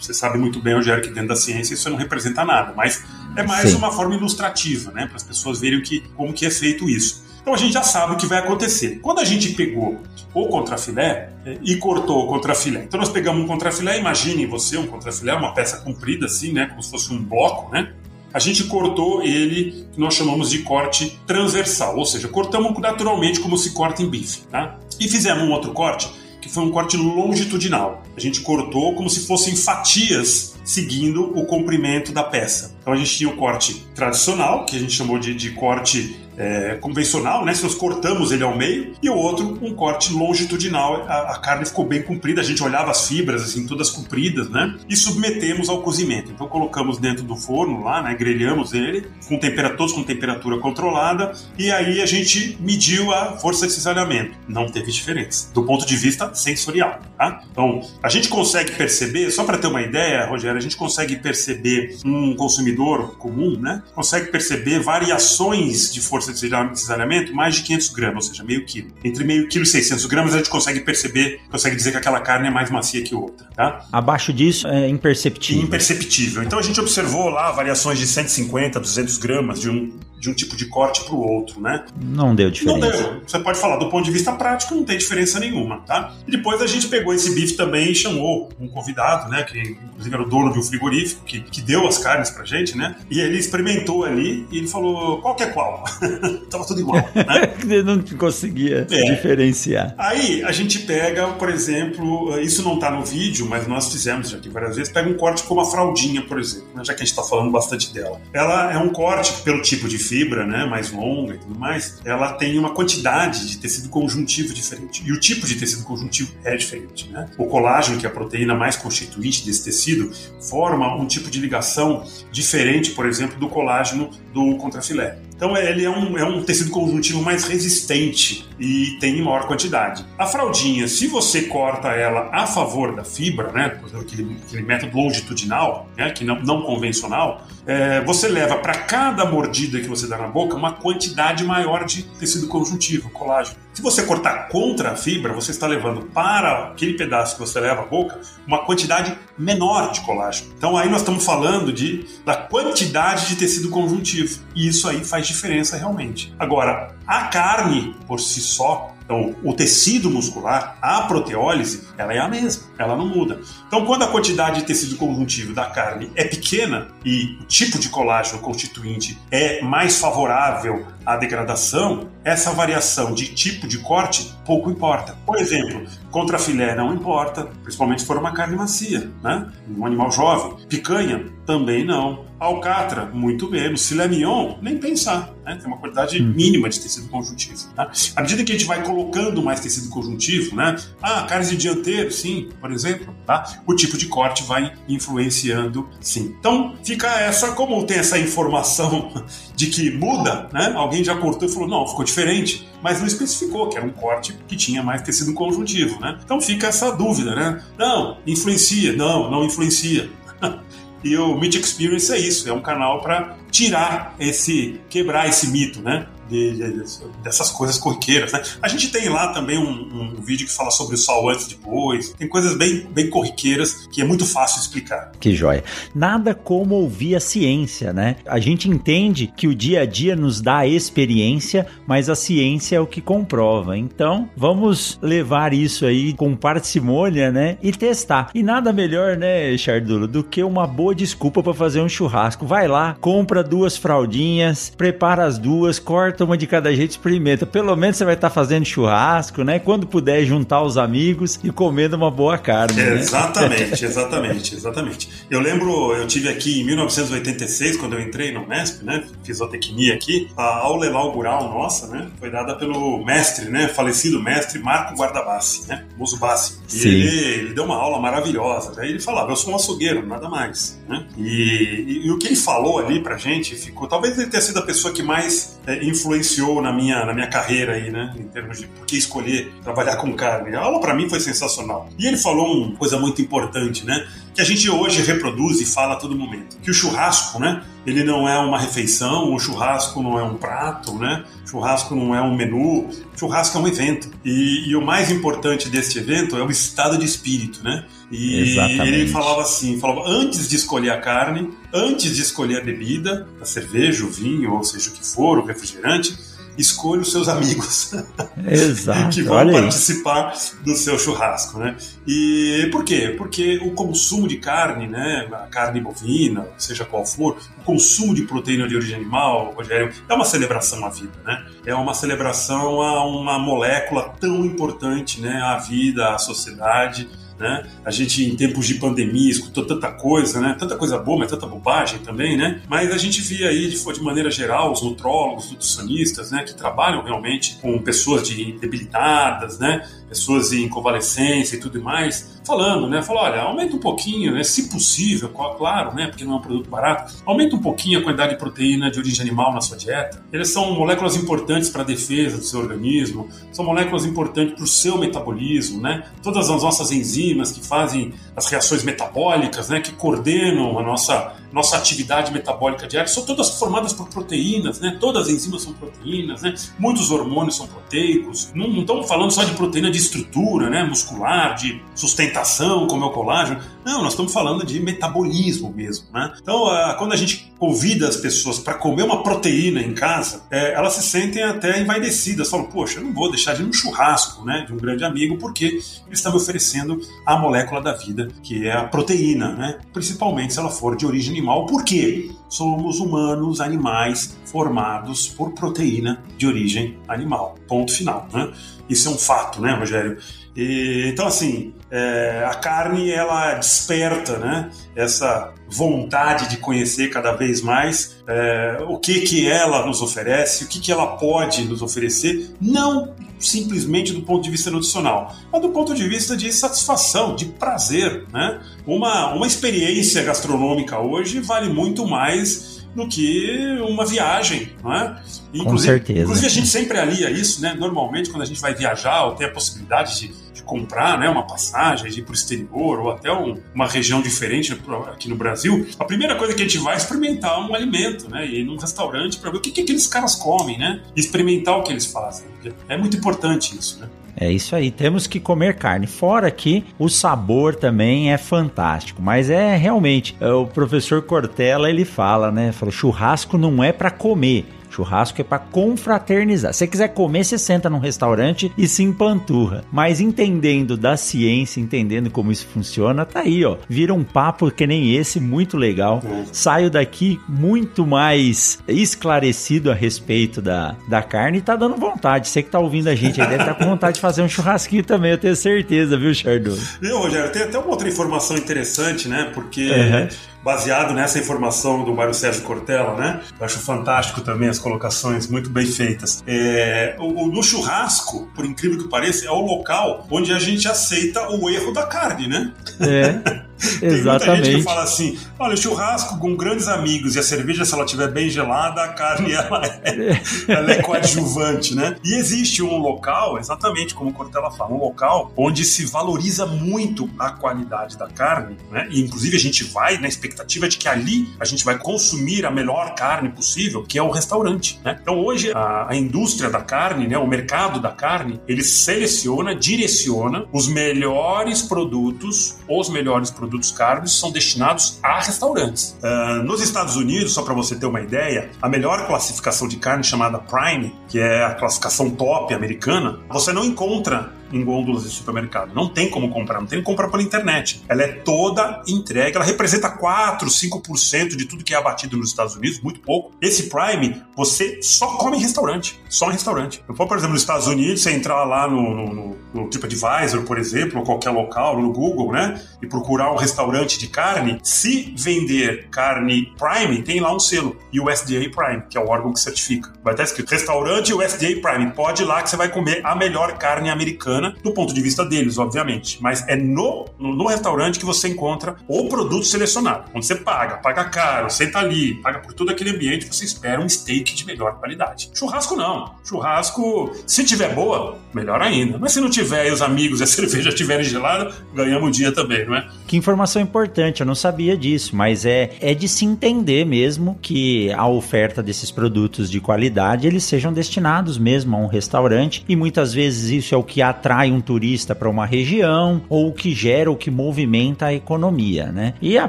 Você sabe muito bem, Rogério, que dentro da ciência isso não representa nada, mas é mais Sim. uma forma ilustrativa, né? Para as pessoas verem o que, como que é feito isso. Então a gente já sabe o que vai acontecer. Quando a gente pegou o contrafilé é, e cortou o contrafilé, então nós pegamos um contrafilé, imagine você um contrafilé, uma peça comprida assim, né, como se fosse um bloco, né? A gente cortou ele, que nós chamamos de corte transversal, ou seja, cortamos naturalmente como se corta em bife, tá? E fizemos um outro corte que foi um corte longitudinal. A gente cortou como se fossem fatias seguindo o comprimento da peça. Então a gente tinha o corte tradicional, que a gente chamou de, de corte é, convencional, né? Se nós cortamos ele ao meio, e o outro um corte longitudinal. A, a, carne ficou bem comprida, a gente olhava as fibras assim todas compridas, né? E submetemos ao cozimento. Então colocamos dentro do forno lá, né? Grelhamos ele com todos com temperatura controlada, e aí a gente mediu a força de cisalhamento. Não teve diferença do ponto de vista sensorial. Tá? Então, a gente consegue perceber, só para ter uma ideia, Rogério, a gente consegue perceber um consumidor comum, né? Consegue perceber variações de força de cisalhamento mais de 500 gramas, ou seja, meio quilo. Entre meio quilo e 600 gramas a gente consegue perceber, consegue dizer que aquela carne é mais macia que outra, tá? Abaixo disso é imperceptível. Imperceptível. Então a gente observou lá variações de 150, 200 gramas de um, de um tipo de corte para o outro, né? Não deu diferença. Não deu. Você pode falar do ponto de vista prático, não tem diferença nenhuma, tá? E depois a gente pegou esse bife também e chamou um convidado, né? Que inclusive era o dono de um frigorífico que, que deu as carnes pra gente, né? E ele experimentou ali e ele falou qual que é qual. Tava tudo igual, né? ele não conseguia é. diferenciar. Aí a gente pega, por exemplo, isso não tá no vídeo, mas nós fizemos já aqui várias vezes, pega um corte como a fraldinha, por exemplo, né? já que a gente tá falando bastante dela. Ela é um corte pelo tipo de fibra, né? Mais longa e tudo mais, ela tem uma quantidade de tecido conjuntivo diferente. E o tipo de tecido conjuntivo é diferente, né? O colágeno, que é a proteína mais constituinte desse tecido, forma um tipo de ligação diferente, por exemplo, do colágeno do contrafilé. Então ele é um, é um tecido conjuntivo mais resistente e tem maior quantidade. A fraldinha, se você corta ela a favor da fibra, né, aquele, aquele método longitudinal, né, que não, não convencional, é, você leva para cada mordida que você dá na boca uma quantidade maior de tecido conjuntivo, colágeno. Se você cortar contra a fibra, você está levando para aquele pedaço que você leva à boca uma quantidade menor de colágeno. Então aí nós estamos falando de, da quantidade de tecido conjuntivo. E isso aí faz diferença realmente. Agora, a carne por si só, então, o tecido muscular, a proteólise, ela é a mesma, ela não muda. Então, quando a quantidade de tecido conjuntivo da carne é pequena e o tipo de colágeno constituinte é mais favorável à degradação, essa variação de tipo de corte pouco importa. Por exemplo, contra filé não importa, principalmente se for uma carne macia, né? Um animal jovem. Picanha também não. Alcatra, muito menos. Filé mignon, nem pensar. Né? Tem uma quantidade hum. mínima de tecido conjuntivo. Tá? À medida que a gente vai colocando mais tecido conjuntivo, né? Ah, carnes de dianteiro, sim, por exemplo, tá? O tipo de corte vai influenciando, sim. Então, fica essa, como tem essa informação de que muda, né? Alguém já cortou e falou, não, ficou diferente, mas não especificou que era um corte que tinha mais tecido conjuntivo, né? Então fica essa dúvida, né? Não, influencia, não, não influencia. E o Meet Experience é isso, é um canal para tirar esse, quebrar esse mito, né? de, de, dessas coisas corriqueiras. Né? A gente tem lá também um, um, vídeo que fala sobre o sol antes e depois. Tem coisas bem, bem corriqueiras que é muito fácil explicar. Que joia. Nada como ouvir a ciência, né? A gente entende que o dia a dia nos dá a experiência, mas a ciência é o que comprova. Então, vamos levar isso aí com parcimônia, né? E testar. E nada melhor, né, Chardulo, do que uma boa desculpa para fazer um churrasco. Vai lá, compra duas fraldinhas, prepara as duas, corta uma de cada jeito, experimenta. Pelo menos você vai estar tá fazendo churrasco, né? Quando puder juntar os amigos e comendo uma boa carne. Né? Exatamente, exatamente, exatamente. Eu lembro, eu tive aqui em 1986, quando eu entrei no MESP, né? Fisotecnia aqui, a aula inaugural nossa, né? Foi dada pelo mestre, né? Falecido mestre Marco Guardabassi, né? Muso Bassi. E ele, ele, deu uma aula maravilhosa. Daí ele falava, eu sou um açougueiro, nada mais. Né? E, e, e, o que ele falou ali pra gente ficou. Talvez ele tenha sido a pessoa que mais é, influenciou na minha, na minha carreira aí, né? Em termos de por que escolher trabalhar com carne. A aula para mim foi sensacional. E ele falou uma coisa muito importante, né? Que a gente hoje reproduz e fala a todo momento. Que o churrasco, né? Ele não é uma refeição, o churrasco não é um prato, né? O churrasco não é um menu, o churrasco é um evento. E, e o mais importante deste evento é o estado de espírito, né? E Exatamente. ele falava assim, falava antes de escolher a carne, antes de escolher a bebida, a cerveja, o vinho, ou seja o que for, o refrigerante, escolha os seus amigos Exato. que vão participar do seu churrasco, né? E por quê? Porque o consumo de carne, né, a carne bovina, seja qual for, o consumo de proteína de origem animal, Rogério, é uma celebração à vida, né? É uma celebração a uma molécula tão importante, né, à vida, à sociedade né? A gente, em tempos de pandemia, escutou tanta coisa, né? Tanta coisa boa, mas tanta bobagem também, né? Mas a gente via aí, de, de maneira geral, os nutrólogos, nutricionistas, né? Que trabalham realmente com pessoas de debilitadas, né? Pessoas em convalescência e tudo mais, falando, né? Falou, olha, aumenta um pouquinho, né? Se possível, claro, né? Porque não é um produto barato, aumenta um pouquinho a quantidade de proteína de origem animal na sua dieta. Eles são moléculas importantes para a defesa do seu organismo, são moléculas importantes para o seu metabolismo, né? Todas as nossas enzimas que fazem as reações metabólicas, né? Que coordenam a nossa nossa atividade metabólica diária são todas formadas por proteínas, né? Todas as enzimas são proteínas, né? Muitos hormônios são proteicos. Não, não estamos falando só de proteína de estrutura, né? Muscular, de sustentação, como é o colágeno. Não, nós estamos falando de metabolismo mesmo, né? Então, uh, quando a gente convida as pessoas para comer uma proteína em casa, é, elas se sentem até envaidecidas. Falam, poxa, eu não vou deixar de ir num churrasco, né? De um grande amigo, porque ele está me oferecendo a molécula da vida, que é a proteína, né? Principalmente se ela for de origem animal, porque somos humanos, animais formados por proteína de origem animal. Ponto final. Né? Isso é um fato, né, Rogério? E, então, assim, é, a carne ela desperta né, essa vontade de conhecer cada vez mais é, o que, que ela nos oferece, o que, que ela pode nos oferecer, não simplesmente do ponto de vista nutricional, mas do ponto de vista de satisfação, de prazer. Né? Uma, uma experiência gastronômica hoje vale muito mais do que uma viagem, não é? Inclusive, Com certeza. Inclusive a gente sempre alia isso, né? Normalmente quando a gente vai viajar ou tem a possibilidade de, de comprar, né, uma passagem, de ir para o exterior ou até um, uma região diferente aqui no Brasil, a primeira coisa que a gente vai é experimentar um alimento, né? E ir num restaurante para ver o que, que aqueles caras comem, né? Experimentar o que eles fazem. É muito importante isso, né? É isso aí, temos que comer carne. Fora que o sabor também é fantástico, mas é realmente, é, o professor Cortella ele fala, né? Fala, churrasco não é para comer, Churrasco é para confraternizar. Se você quiser comer, você senta num restaurante e se empanturra. Mas entendendo da ciência, entendendo como isso funciona, tá aí, ó. Vira um papo que nem esse, muito legal. Saio daqui muito mais esclarecido a respeito da, da carne e tá dando vontade. Você que tá ouvindo a gente aí deve estar tá com vontade de fazer um churrasquinho também, eu tenho certeza, viu, Chardon? Viu, Rogério? Tem até uma outra informação interessante, né? Porque uhum baseado nessa informação do Mário Sérgio Cortella, né? Eu acho fantástico também as colocações muito bem feitas. É, o, no churrasco, por incrível que pareça, é o local onde a gente aceita o erro da carne, né? É. Tem Exatamente. muita gente que fala assim: olha, churrasco com grandes amigos e a cerveja, se ela estiver bem gelada, a carne ela é, ela é coadjuvante, né? E existe um local, exatamente como o Cortella fala, um local onde se valoriza muito a qualidade da carne, né? E inclusive a gente vai na expectativa de que ali a gente vai consumir a melhor carne possível, que é o restaurante, né? Então hoje a, a indústria da carne, né? O mercado da carne, ele seleciona, direciona os melhores produtos, os melhores produtos produtos carnes são destinados a restaurantes. Uh, nos Estados Unidos, só para você ter uma ideia, a melhor classificação de carne chamada Prime, que é a classificação top americana, você não encontra em gôndolas de supermercado. Não tem como comprar, não tem como comprar pela internet. Ela é toda entregue, ela representa 4, 5% de tudo que é abatido nos Estados Unidos, muito pouco. Esse Prime, você só come em restaurante, só em restaurante. Eu for, por exemplo, nos Estados Unidos, você entrar lá no, no, no, no TripAdvisor, por exemplo, ou qualquer local, no Google, né, e procurar um restaurante de carne, se vender carne Prime, tem lá um selo, USDA Prime, que é o órgão que certifica. Vai estar escrito restaurante USDA Prime, pode ir lá que você vai comer a melhor carne americana bacana do ponto de vista deles, obviamente. Mas é no, no, restaurante que você encontra o produto selecionado. Onde você paga, paga caro, senta ali, paga por todo aquele ambiente, você espera um steak de melhor qualidade. Churrasco não. Churrasco, se tiver boa, melhor ainda. Mas se não tiver e os amigos e a cerveja estiverem gelada, ganhamos o dia também, não é? Que informação importante, eu não sabia disso, mas é, é de se entender mesmo que a oferta desses produtos de qualidade eles sejam destinados mesmo a um restaurante e muitas vezes isso é o que atrai um turista para uma região ou que gera ou que movimenta a economia, né? E a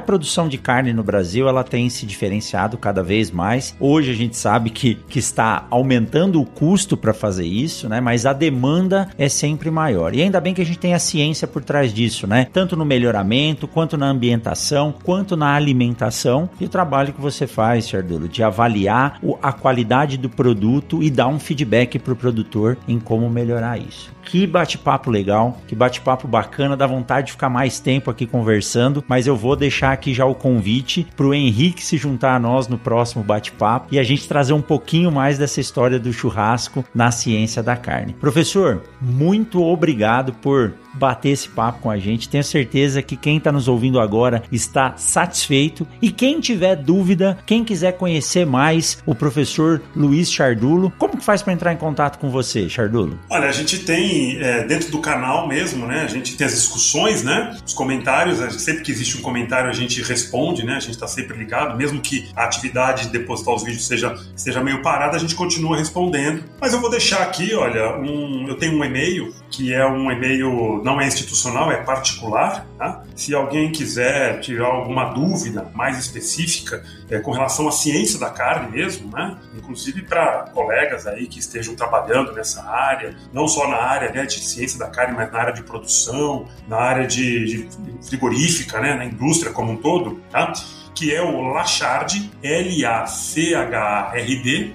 produção de carne no Brasil ela tem se diferenciado cada vez mais. Hoje a gente sabe que, que está aumentando o custo para fazer isso, né? Mas a demanda é sempre maior. E ainda bem que a gente tem a ciência por trás disso, né? Tanto no melhoramento, quanto na ambientação, quanto na alimentação e o trabalho que você faz, Chardulo, de avaliar a qualidade do produto e dar um feedback para o produtor em como melhorar isso. Que bate bate-papo legal, que bate-papo bacana, dá vontade de ficar mais tempo aqui conversando, mas eu vou deixar aqui já o convite pro Henrique se juntar a nós no próximo bate-papo e a gente trazer um pouquinho mais dessa história do churrasco na ciência da carne. Professor, muito obrigado por bater esse papo com a gente. Tenho certeza que quem está nos ouvindo agora está satisfeito. E quem tiver dúvida, quem quiser conhecer mais o professor Luiz Chardulo, como que faz para entrar em contato com você, Chardulo? Olha, a gente tem é, dentro do canal mesmo, né? A gente tem as discussões, né? Os comentários, sempre que existe um comentário a gente responde, né? A gente está sempre ligado, mesmo que a atividade de depositar os vídeos seja, esteja meio parada, a gente continua respondendo. Mas eu vou deixar aqui, olha, um, eu tenho um e-mail que é um e-mail não é institucional, é particular. Tá? Se alguém quiser tirar alguma dúvida mais específica é, com relação à ciência da carne mesmo, né? inclusive para colegas aí que estejam trabalhando nessa área, não só na área né, de ciência da carne, mas na área de produção, na área de, de frigorífica, né, na indústria como um todo, tá? Que é o Lachard, L-A-C-H-A-R-D,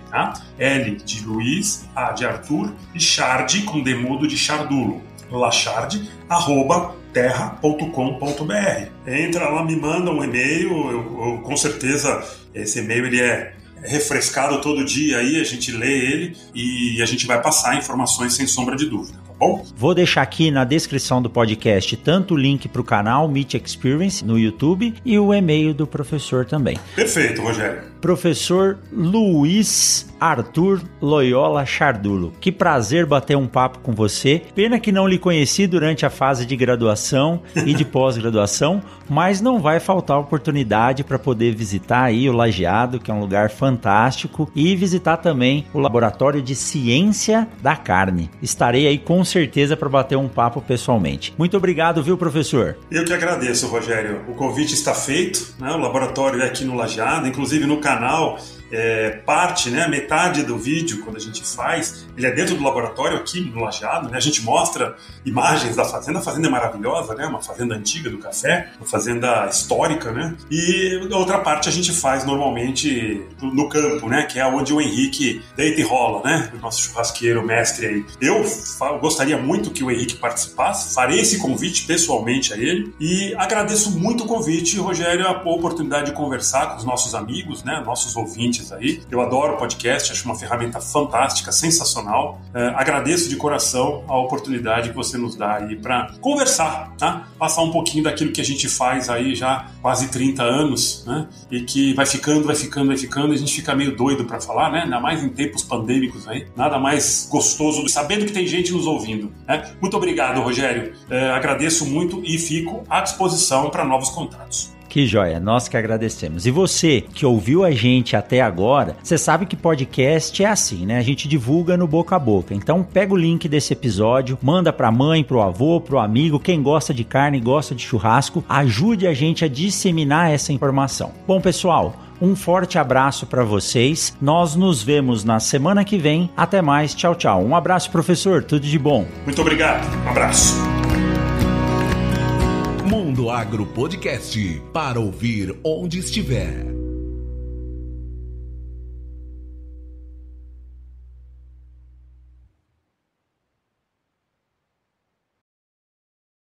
tá? L de Luiz, A de Arthur e Chard com demudo de Chardulo. Lachard, arroba terra.com.br. Entra lá, me manda um e-mail, eu, eu, com certeza esse e-mail ele é refrescado todo dia aí, a gente lê ele e a gente vai passar informações sem sombra de dúvida bom? Vou deixar aqui na descrição do podcast tanto o link para o canal Meet Experience no YouTube e o e-mail do professor também. Perfeito, Rogério. Professor Luiz Arthur Loyola Chardulo. Que prazer bater um papo com você. Pena que não lhe conheci durante a fase de graduação e de pós-graduação, mas não vai faltar oportunidade para poder visitar aí o Lajeado, que é um lugar fantástico, e visitar também o Laboratório de Ciência da Carne. Estarei aí com certeza para bater um papo pessoalmente. Muito obrigado, viu, professor? Eu que agradeço, Rogério. O convite está feito, né? o laboratório é aqui no Lajeado, inclusive no canal é, parte, né, metade do vídeo, quando a gente faz, ele é dentro do laboratório aqui no Lajeado, né, a gente mostra imagens da fazenda, a fazenda é maravilhosa, né, uma fazenda antiga do café, uma fazenda histórica, né, e a outra parte a gente faz normalmente no campo, né, que é onde o Henrique deita e rola, né, o nosso churrasqueiro mestre aí. Eu gostaria muito que o Henrique participasse, farei esse convite pessoalmente a ele e agradeço muito o convite, Rogério, a oportunidade de conversar com os nossos amigos, né, nossos ouvintes aí. Eu adoro podcast, acho uma ferramenta fantástica, sensacional. É, agradeço de coração a oportunidade que você nos dá aí para conversar, tá? Passar um pouquinho daquilo que a gente faz aí já quase 30 anos, né? E que vai ficando, vai ficando, vai ficando, e a gente fica meio doido para falar, né? Ainda mais em tempos pandêmicos aí. Nada mais gostoso do sabendo que tem gente nos ouvindo, né? Muito obrigado, Rogério. É, agradeço muito e fico à disposição para novos contatos. Que joia, nós que agradecemos. E você que ouviu a gente até agora, você sabe que podcast é assim, né? A gente divulga no boca a boca. Então pega o link desse episódio, manda pra mãe, pro avô, pro amigo, quem gosta de carne, gosta de churrasco, ajude a gente a disseminar essa informação. Bom, pessoal, um forte abraço para vocês. Nós nos vemos na semana que vem. Até mais. Tchau, tchau. Um abraço, professor. Tudo de bom. Muito obrigado. Um abraço. Mundo Agro Podcast para ouvir onde estiver.